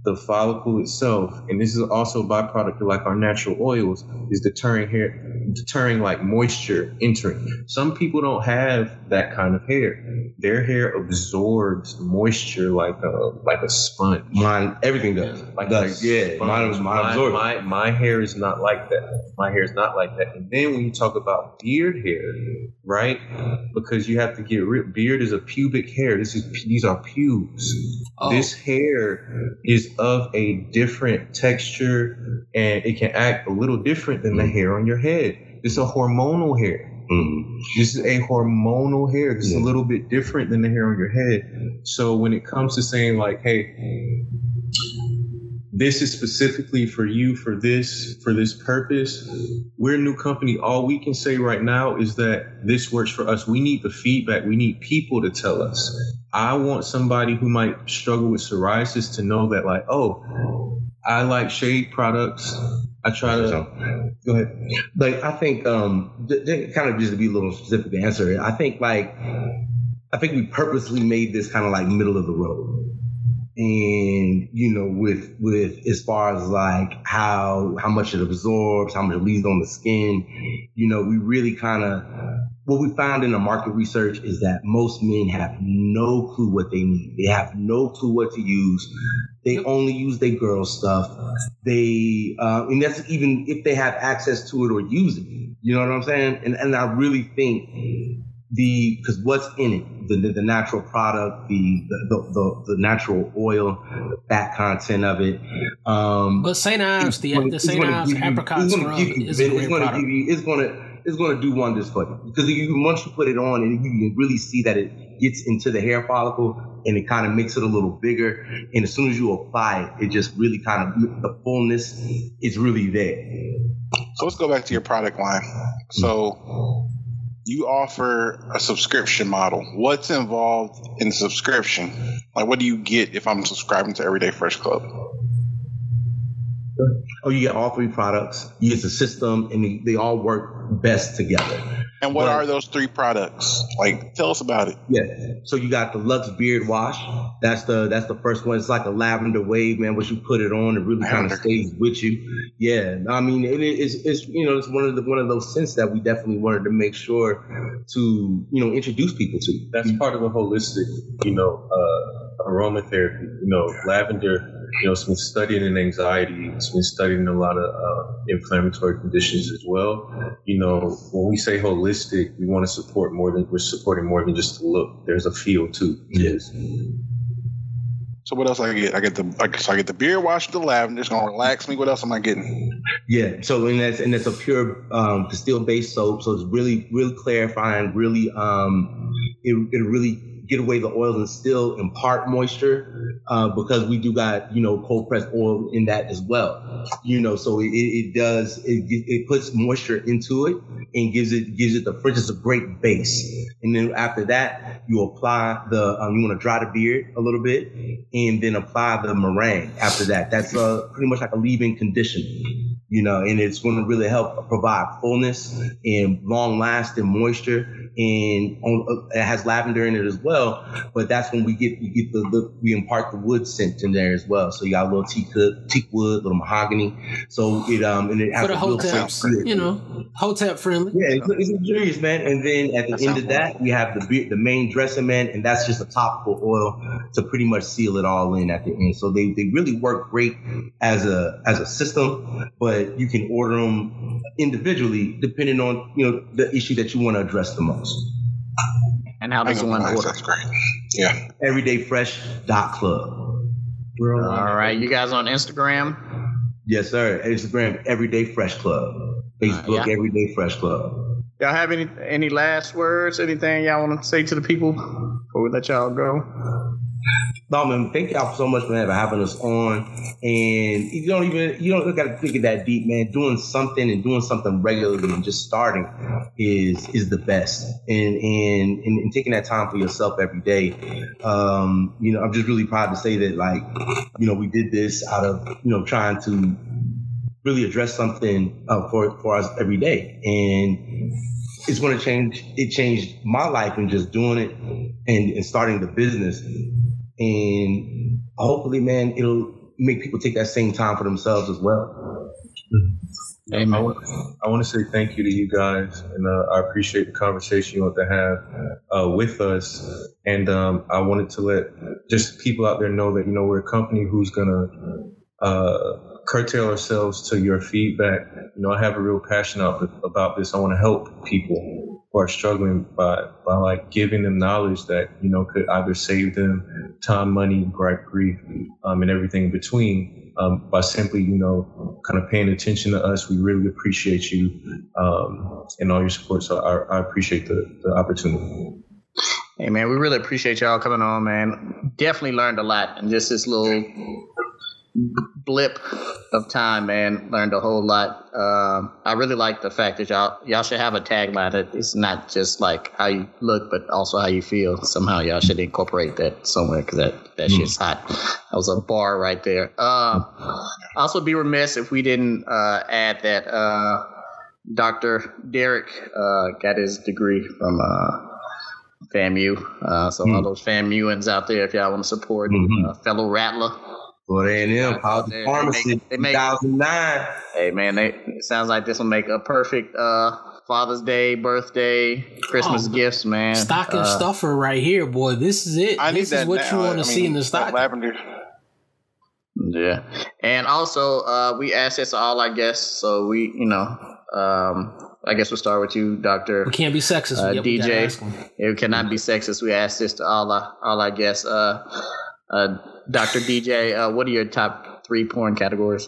The follicle itself, and this is also a byproduct of like our natural oils, is deterring hair deterring like moisture entering. Some people don't have that kind of hair. Their hair absorbs moisture like a like a sponge. Mine, everything does. Like Does, yeah. Mine, mine my, absorbs. my my hair is not like that. My hair is not like that. And then when you talk about beard hair, right? Because you have to get rid. Beard is a pubic hair. This is these are pubes. Oh. This hair is of a different texture and it can act a little different than the hair on your head. It's a hormonal hair. Mhm. This is a hormonal hair. This is a little bit different than the hair on your head. So when it comes to saying like, hey, this is specifically for you for this for this purpose, we're a new company. All we can say right now is that this works for us. We need the feedback. We need people to tell us. I want somebody who might struggle with psoriasis to know that like, oh, I like shade products. I try to go ahead. like I think um th- th- kind of just to be a little specific to answer it, I think like I think we purposely made this kind of like middle of the road. And you know, with with as far as like how how much it absorbs, how much it leaves on the skin, you know, we really kind of what we found in the market research is that most men have no clue what they need. They have no clue what to use. They only use their girl stuff. They uh, and that's even if they have access to it or use it. You know what I'm saying? And and I really think the because what's in it the, the, the natural product the the, the the the natural oil the fat content of it um But St. Ives, the, gonna- the it's St. gonna Ives apricot it's gonna scrub give you- is a great gonna product. give you it's gonna it's gonna do wonders for you because you once you put it on and you can really see that it gets into the hair follicle and it kind of makes it a little bigger and as soon as you apply it it just really kind of the fullness is really there So let's go back to your product line. So you offer a subscription model. What's involved in subscription? Like, what do you get if I'm subscribing to Everyday Fresh Club? Oh you get all three products you use the system and they, they all work best together And what But- are those three products? Like, tell us about it. Yeah. So you got the Lux Beard Wash. That's the that's the first one. It's like a lavender wave, man. Once you put it on, it really kind of stays with you. Yeah. I mean, it is it's you know it's one of the one of those scents that we definitely wanted to make sure to you know introduce people to. That's part of a holistic, you know, uh, aromatherapy. You know, lavender. You know, it's been studied in anxiety. It's been studied in a lot of uh, inflammatory conditions as well. You know, when we say holistic, we want to support more than we're supporting more than just the look. There's a feel too. Yes. So what else I get? I get the I guess I get the beard wash, the lavender. It's gonna relax me. What else am I getting? Yeah. So and that's and that's a pure um, Castile based soap. So it's really really clarifying. Really um, it it really get away the oils and still impart moisture uh, because we do got you know cold pressed oil in that as well. You know, so it, it does it it puts moisture into it and gives it gives it the just a great base. And then after that, you apply the um, you want to dry the beard a little bit and then apply the meringue after that. That's uh, pretty much like a leave-in conditioner you know, and it's going to really help provide fullness and long-lasting moisture. And on, uh, it has lavender in it as well. But that's when we get we get the, the we impart the wood scent in there as well. So you got a little teak teak wood, little mahogany. So it um and it has For the a real hotep, scent. you know, hotep friendly. Yeah, it's, it's luxurious, man. And then at the That end of that, we have the the main dressing, man, and that's just a topical oil to pretty much seal it all in at the end. So they, they really work great as a as a system, but you can order them individually depending on you know the issue that you want to address the most. And how does ain't one order? That's great. Yeah. Everydayfresh.club. We're on All right, you guys on Instagram? Yes, sir. Instagram, Everyday Fresh Club. Facebook, Uh, yeah. Everyday Fresh Club. Y'all have any any last words? Anything y'all want to say to the people before we let y'all go? Man, thank y'all so much, for having us on. And you don't even, you don't got to think of that deep, man. Doing something and doing something regularly and just starting is is the best. And and and, and taking that time for yourself every day. Um, you know, I'm just really proud to say that, like, you know, we did this out of, you know, trying to really address something uh, for for us every day. And it's going to change. It changed my life in just doing it and, and starting the business. And hopefully, man, it'll make people take that same time for themselves as well. I want, I want to say thank you to you guys, and uh, I appreciate the conversation you want to have uh, with us. And um, I wanted to let just people out there know that you know we're a company who's gonna uh, curtail ourselves to your feedback. You know, I have a real passion about, about this. I want to help people who are struggling by by like giving them knowledge that you know could either save them time, money, grief, grief, um, and everything in between. Um, by simply, you know, kind of paying attention to us, we really appreciate you um, and all your support. So I, I appreciate the, the opportunity. Hey man, we really appreciate y'all coming on, man. Definitely learned a lot in just this little blip of time, man. Learned a whole lot. Um, I really like the fact that y'all y'all should have a tagline that it's not just like how you look, but also how you feel. Somehow y'all should incorporate that somewhere because that that shit's hot. That was a bar right there. Um, also, be remiss if we didn't uh, add that uh, Dr. Derek uh, got his degree from. Uh, FAMU. Uh, so all those FAMUans out there, if y'all want to support Mhm. uh, fellow Rattler, Well, they and them, House They- of they Pharmacy, make- they 2009. hey man, they, it sounds like this will make a perfect uh, Father's Day, birthday, Christmas Oh, gifts, man. Stocking Uh, stuffer right here, boy. This is it. I need this that is what now. you want I to see mean, in the that stock. lavender. Yeah, and also uh, we asked this to all our guests, so we, you know, um, I guess we'll start with you, Doctor. We can't be sexist. Uh, Yep, we DJ. ask 'em. It cannot be sexist. We asked this to all our all our guests. Uh, uh, Doctor DJ, uh, what are your top three porn categories?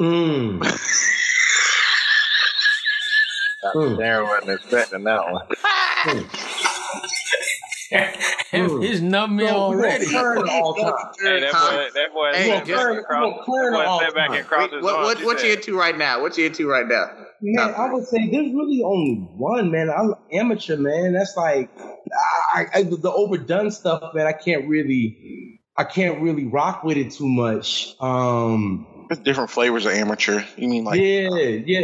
Mm. Mm. Darren wasn't expecting that one. He's numb me So, we gonna already. all time. Hey, that Huh? boy, that boy Hey, sat just- back and crossed- we that boy back and crossed his What arms. what what you said, into right now? What you into right now? Man, I would say there's really only one, man. I'm amateur, man. That's like I, I, the overdone stuff, man. I can't really, I can't really rock with it too much. Um, There's different flavors of amateur. You mean like yeah, yeah.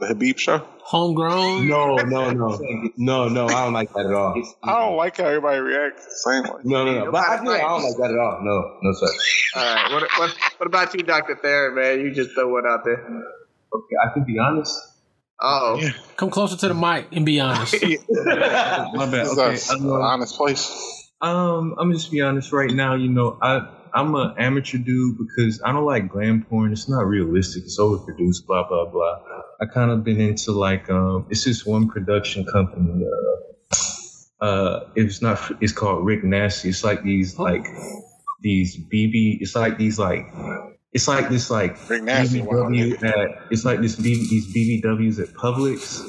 the Habib show? Homegrown. No, no, no, no, no. I don't like that at all. I don't like how everybody reacts the same way. No, no, no. But I, feel I don't like that at all. No, no, sir. All right. What what what about you, Doctor Thayer, man? You just throw one out there. Okay, I can be honest. Oh, Yeah. Come closer to the mic and be honest. My bad. This Okay, us, I'm, an uh, honest place. Um, I'm just be honest right now. You know, I I'm an amateur dude because I don't like glam porn. It's not realistic. It's overproduced. Blah blah blah. I kind of been into like um, it's this one production company. Uh, uh, it's not. It's called Rick Nasty. It's like these like these BB. It's like these like. It's like this like Rick Nasty, BBW at. It's like this BB, these BBWs at Publix.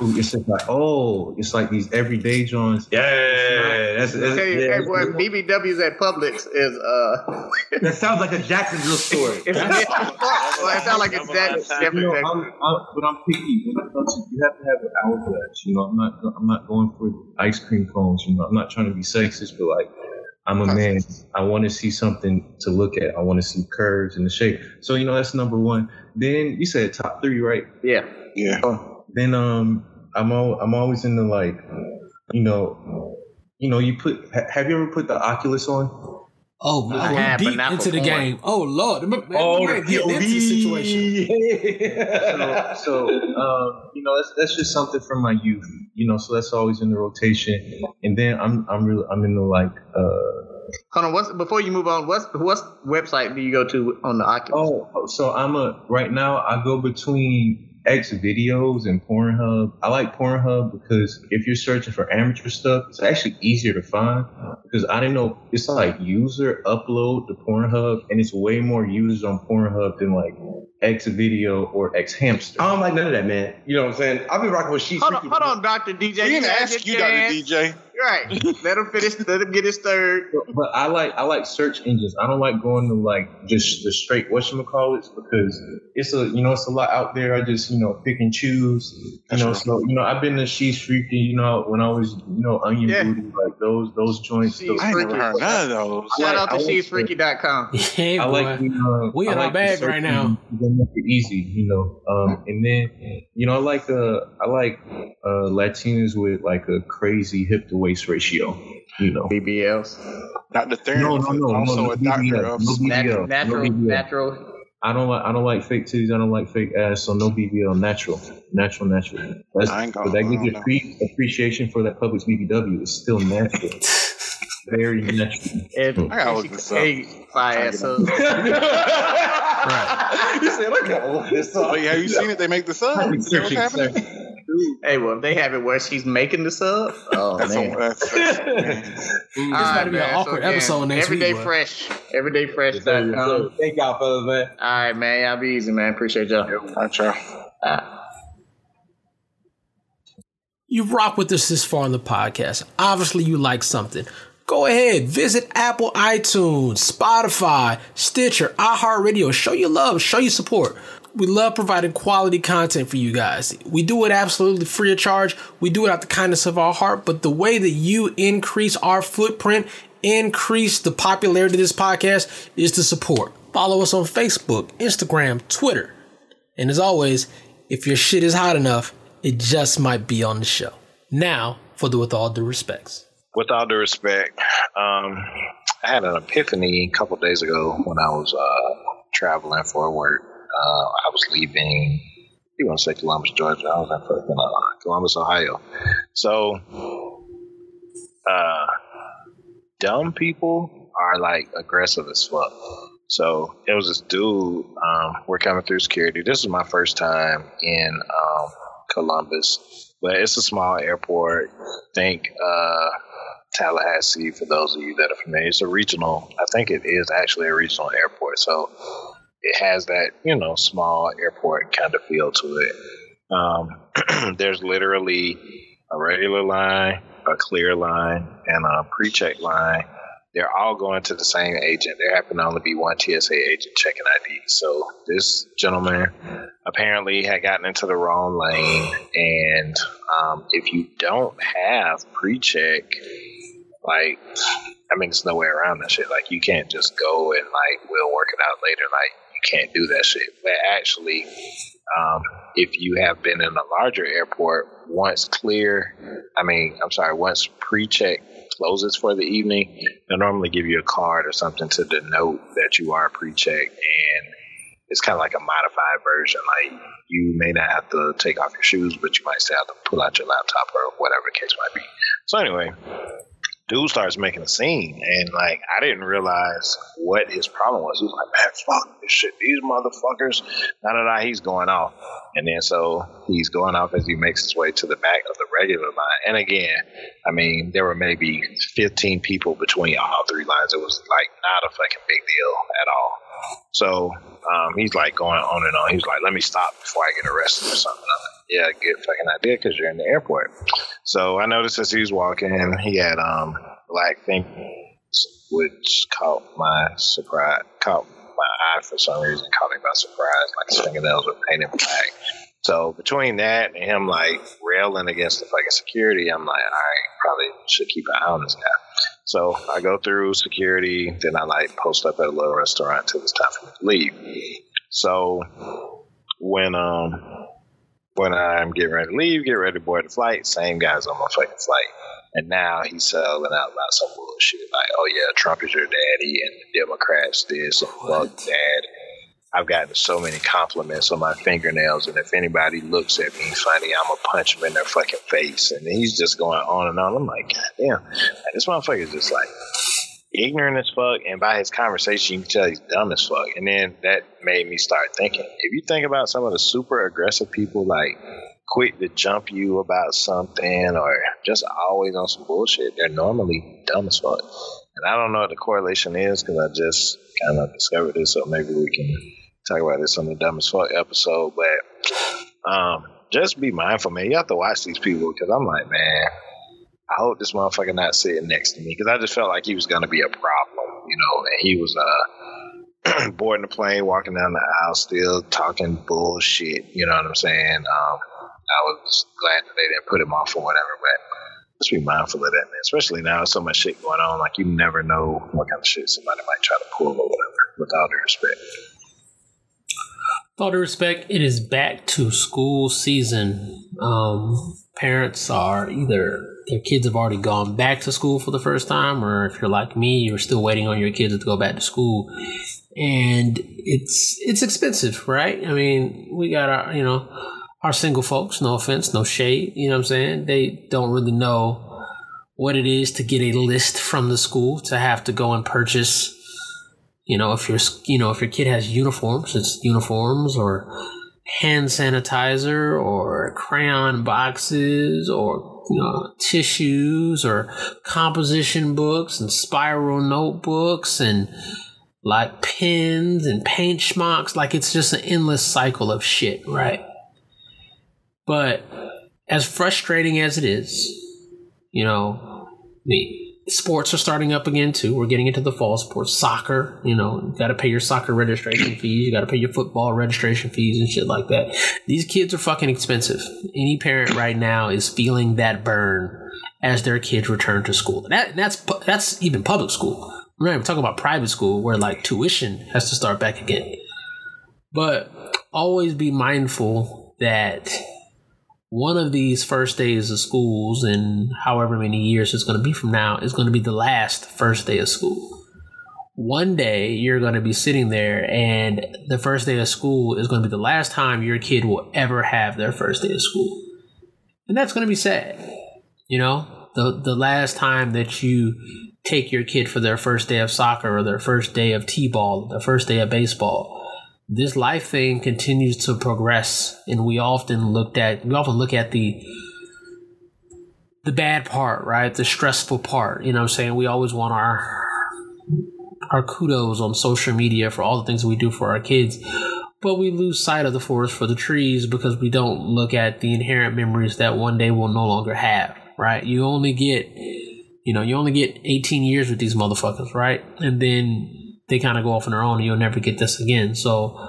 Ooh, It's just like oh, it's like these everyday joints. Yeah, that's, that's hey, yeah, hey, boy, BBWs at Publix is uh, That sounds like a Jacksonville story. it's, it's, well, it sounds like it's that you know, I'm, I'm, but I'm picky. When it comes to, you have to have an hourglass. You know, I'm not, I'm not going for ice cream cones. You know, I'm not trying to be sexist, but like, I'm a man. I want to see something to look at. I want to see curves and the shape. So you know, that's number one. Then you said top three, right? Yeah. Yeah. Then um, I'm all, I'm always into like, you know, you know, you put. Ha- have you ever put the Oculus on? Oh, I man, have, we but deep not into the game. Oh Lord, man, Oh, man, getting into the situation. so, so um, you know, that's that's just something from my youth. You know, so that's always in the rotation. And then I'm I'm really I'm into like uh Hold on. What's before you move on? What's what's website do you go to on the Oculus? oh so I'm a right now I go between X videos and Pornhub. I like Pornhub because if you're searching for amateur stuff, it's actually easier to find because I didn't know it's like user upload to Pornhub and it's way more users on Pornhub than like X video or X hamster. I don't like none of that, man. You know what I'm saying? I've been rocking with sheets. Hold on, hold on, Doctor DJ. We didn't ask you, Dr. DJ. Right. Let him finish. Let him get his third. But I like I like search engines. I don't like going to like just the straight whatchamacallits because it's a you know it's a lot out there. I just you know pick and choose. You That's know true. so you know I've been to She's Freaky. You know when I was you know Onion Yeah. Booty like those those joints. She's those- I ain't heard none of those. Shout like- out to I like she'sfreaky.com. Hey, I boy. like the, uh, We I in like the bag search right now. engine. Make it easy, you know. Um, and then, you know, I like uh, I like uh, Latinas with like a crazy hip to waist ratio, you know. BBLs. Dr. Theron No, no, no, also no, a no doctor BBL, of no BBL, natural, no BBL. natural. I don't like I don't like fake titties. I don't like fake ass. So no BBL. Natural, natural, natural. That's, I ain't gonna- that I gives you don't know. appreciation for that Publix BBW. It's still natural. Very natural. If, I gotta look this up. Hey, fire. So, You said I gotta look this up. Wait, have you seen it? They make the sub. I'm Is that what's happening? Sir. hey, well, if they have it where she's making this up, oh That's, man. a, that's, that's All about to be an man. awkward again, episode next week, Everyday boy. fresh. Everyday fresh. Yes, sir, yes, sir. Thank y'all, fellas, man. All right, man. Y'all be easy, man. Appreciate y'all. I try. All right. you rock with us this far on the podcast. Obviously, you like something. Go ahead, visit Apple, iTunes, Spotify, Stitcher, iHeartRadio. Show your love, show your support. We love providing quality content for you guys. We do it absolutely free of charge. We do it out the kindness of our heart. But the way that you increase our footprint, increase the popularity of this podcast, is to support. Follow us on Facebook, Instagram, Twitter. And as always, if your shit is hot enough, it just might be on the show. Now, for the with all due respects. with all due respect, um, I had an epiphany a couple days ago when I was uh, traveling for work. Uh, I was leaving. You want to say Columbus, Georgia? I was in fucking uh, Columbus, Ohio. So, uh, dumb people are like aggressive as fuck. So it was this dude. Um, we're coming through security. This is my first time in um, Columbus, but it's a small airport. Think uh, Tallahassee for those of you that are familiar. It's a regional. I think it is actually a regional airport. So it has that you know small airport kind of feel to it. Um, there's literally a regular line, a clear line, and a pre-check line. They're all going to the same agent. There happen to only be one TSA agent checking ID. So this gentleman apparently had gotten into the wrong lane, and um, if you don't have pre-check, like I mean, there's no way around that shit. Like you can't just go and like we'll work it out later. Like can't do that shit. But actually, um, if you have been in a larger airport, once clear, I mean, I'm sorry, once pre-check closes for the evening, they'll normally give you a card or something to denote that you are pre-check, and it's kind of like a modified version. Like you may not have to take off your shoes, but you might still have to pull out your laptop or whatever the case might be. So anyway, dude starts making a scene, and like I didn't realize what his problem was. He was like, "Man, fuck this shit. These motherfuckers." Da da da. He's going off, and then so he's going off as he makes his way to the back of the regular line. And again, I mean, there were maybe 15 people between all three lines. It was like not a fucking big deal at all. So um, he's like going on and on. He's like, "Let me stop before I get arrested or something." Yeah, good fucking idea because you're in the airport. So I noticed as he was walking, he had um black things, which caught my surprise, caught my eye for some reason, caught me by surprise. Like his fingernails were painted black. So between that and him like railing against the fucking security, I'm like, all right, probably should keep an eye on this guy. So I go through security, then I like post up at a little restaurant till it's time for me to leave. So when um when I'm getting ready to leave, get ready to board the flight, same guy's on my fucking flight. And now he's selling out about some bullshit like, oh yeah, Trump is your daddy and the Democrats this and fuck that. I've gotten so many compliments on my fingernails, and if anybody looks at me funny, I'm gonna punch them in their fucking face. And he's just going on and on. I'm like, God damn, this motherfucker is just like ignorant as fuck, and by his conversation, you can tell he's dumb as fuck. And then that made me start thinking. If you think about some of the super aggressive people, like quick to jump you about something, or just always on some bullshit, they're normally dumb as fuck. And I don't know what the correlation is because I just kind of discovered this, so maybe we can talk about this on the dumb as fuck episode. But um, just be mindful, man. You have to watch these people because I'm like, man, I hope this motherfucker not sitting next to me because I just felt like he was to be a problem, you know. And he was uh boarding the plane, walking down the aisle, still talking bullshit. You know what I'm saying? Um, I was glad that they didn't put him off or whatever, but let's be mindful of that, man. Especially now, so much shit going on. Like you never know what kind of shit somebody might try to pull or whatever. With all due respect. With all due respect, it is back to school season. Um, parents are either their kids have already gone back to school for the first time, or if you're like me, you're still waiting on your kids to go back to school. and it's it's expensive, right? I mean, we got our you know our single folks. No offense, no shade. You know what I'm saying? They don't really know what it is to get a list from the school to have to go and purchase. You know, if your you know if your kid has uniforms, it's uniforms or hand sanitizer or crayon boxes or you know, tissues or composition books and spiral notebooks and like pens and paint schmucks. Like it's just an endless cycle of shit, right? But as frustrating as it is, you know, the sports are starting up again too. We're getting into the fall sports, soccer. You know, you got to pay your soccer registration fees. You got to pay your football registration fees and shit like that. These kids are fucking expensive. Any parent right now is feeling that burn as their kids return to school. That that's that's even public school. We're not even talking about private school where like tuition has to start back again. But always be mindful that one of these first days of schools and however many years it's going to be from now is going to be the last first day of school. One day you're going to be sitting there and the first day of school is going to be the last time your kid will ever have their first day of school. And that's going to be sad. You know, the the last time that you take your kid for their first day of soccer or their first day of t-ball, the first day of baseball, this life thing continues to progress and we often looked at we often look at the the bad part right? The stressful part you know what i'm saying? We always want our our kudos on social media for all the things we do for our kids but we lose sight of the forest for the trees because we don't look at the inherent memories that one day we'll no longer have right? You only get you know you only get 18 years with these motherfuckers right? And then they kind of go off on their own and you'll never get this again. So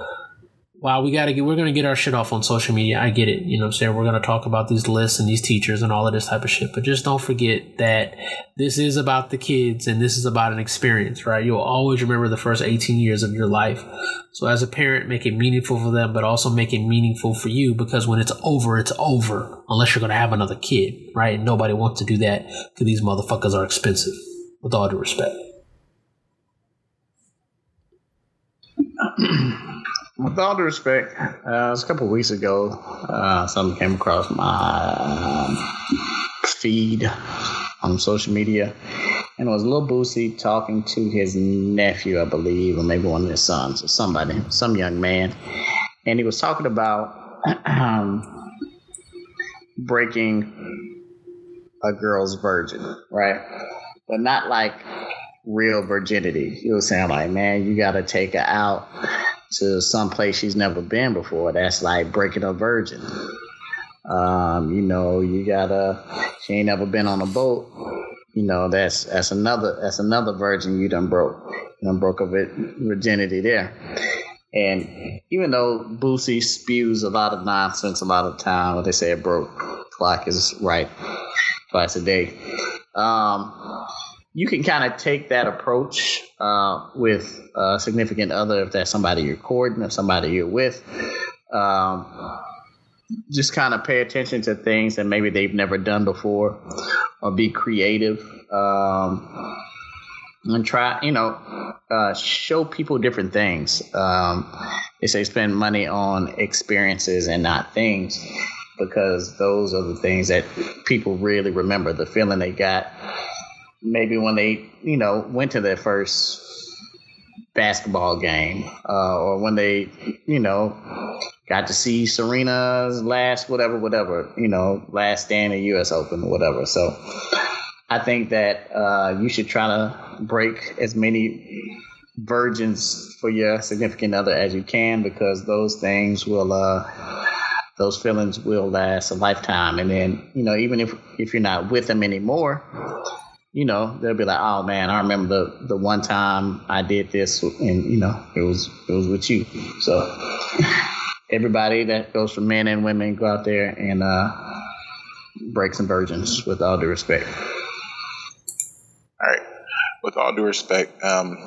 while we gotta get we're gonna get our shit off on social media. I get it. You know what I'm saying? We're gonna talk about these lists and these teachers and all of this type of shit. But just don't forget that this is about the kids and this is about an experience, right? You'll always remember the first 18 years of your life. So as a parent, make it meaningful for them, but also make it meaningful for you because when it's over, it's over. Unless you're gonna have another kid, right? And nobody wants to do that because these motherfuckers are expensive. With all due respect. With all due respect, uh, it was a couple weeks ago, uh, something came across my um, feed on social media, and it was Lil Boosie talking to his nephew, I believe, or maybe one of his sons, or somebody, some young man, and he was talking about um, breaking a girl's virgin, right? But not like real virginity. He was saying like, man, you got to take her out to some place she's never been before. That's like breaking a virgin. Um, you know, you gotta. She ain't never been on a boat. You know, that's that's another that's another virgin you done broke. You done broke a vi- virginity there. And even though Boosie spews a lot of nonsense a lot of time, what they say it broke clock is right twice a day. Um, you can kind of take that approach uh, with a significant other if that's somebody you're courting or somebody you're with. Um, just kind of pay attention to things that maybe they've never done before or be creative um, and try, you know, uh, show people different things. Um, they say spend money on experiences and not things because those are the things that people really remember the feeling they got maybe when they, you know, went to their first basketball game, uh, or when they, you know, got to see Serena's last whatever, whatever, you know, last stand at U.S. Open, whatever. So I think that uh, you should try to break as many virgins for your significant other as you can because those things will uh, those feelings will last a lifetime and then you know even if if you're not with them anymore you know, they'll be like, "Oh man, I remember the the one time I did this, and you know, it was it was with you." So everybody that goes for men and women, go out there and uh, break some virgins. With all due respect. All right. With all due respect, um,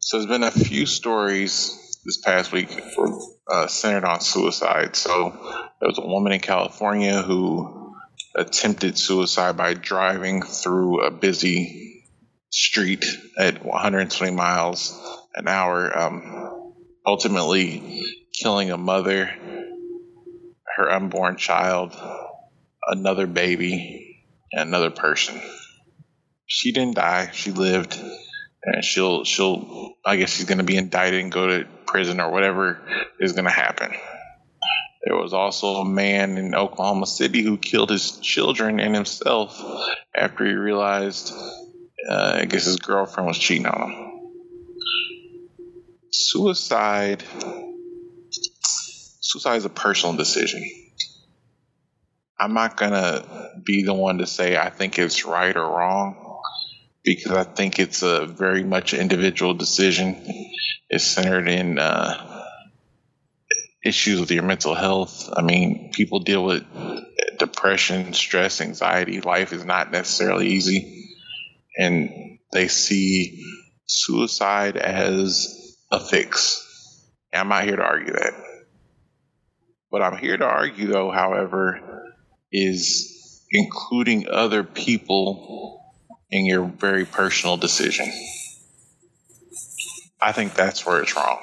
so there's been a few stories this past week for, uh, centered on suicide. So there was a woman in California who attempted suicide by driving through a busy street at 120 miles an hour. Um, ultimately, killing a mother, her unborn child, another baby, and another person. She didn't die. She lived, and she'll she'll. I guess she's going to be indicted and go to prison or whatever is going to happen. There was also a man in Oklahoma City who killed his children and himself after he realized, uh, I guess his girlfriend was cheating on him. Suicide, suicide is a personal decision. I'm not gonna be the one to say I think it's right or wrong because I think it's a very much individual decision. It's centered in uh, issues with your mental health. I mean, people deal with depression, stress, anxiety. Life is not necessarily easy. And they see suicide as a fix. I'm not here to argue that. What I'm here to argue, though, however, is including other people in your very personal decision. I think that's where it's wrong.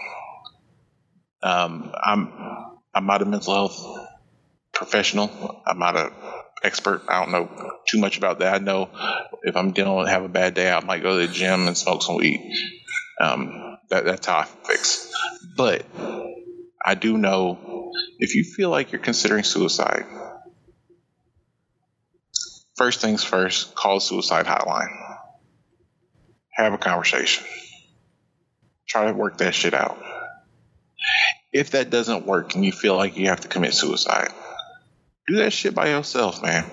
Um, I'm I'm not a mental health professional. I'm not a expert. I don't know too much about that. I know if I'm dealing with have a bad day, I might go to the gym and smoke some weed. Um, that, that's how I fix. But I do know if you feel like you're considering suicide, first things first, call suicide hotline. Have a conversation. Try to work that shit out. If that doesn't work and you feel like you have to commit suicide, do that shit by yourself, man.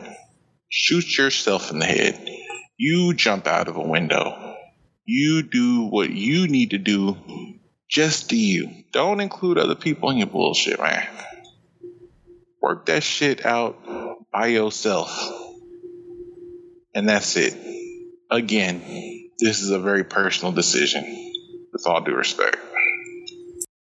Shoot yourself in the head. You jump out of a window. You do what you need to do just to you. Don't include other people in your bullshit, man. Work that shit out by yourself. And that's it. Again, this is a very personal decision, with all due respect.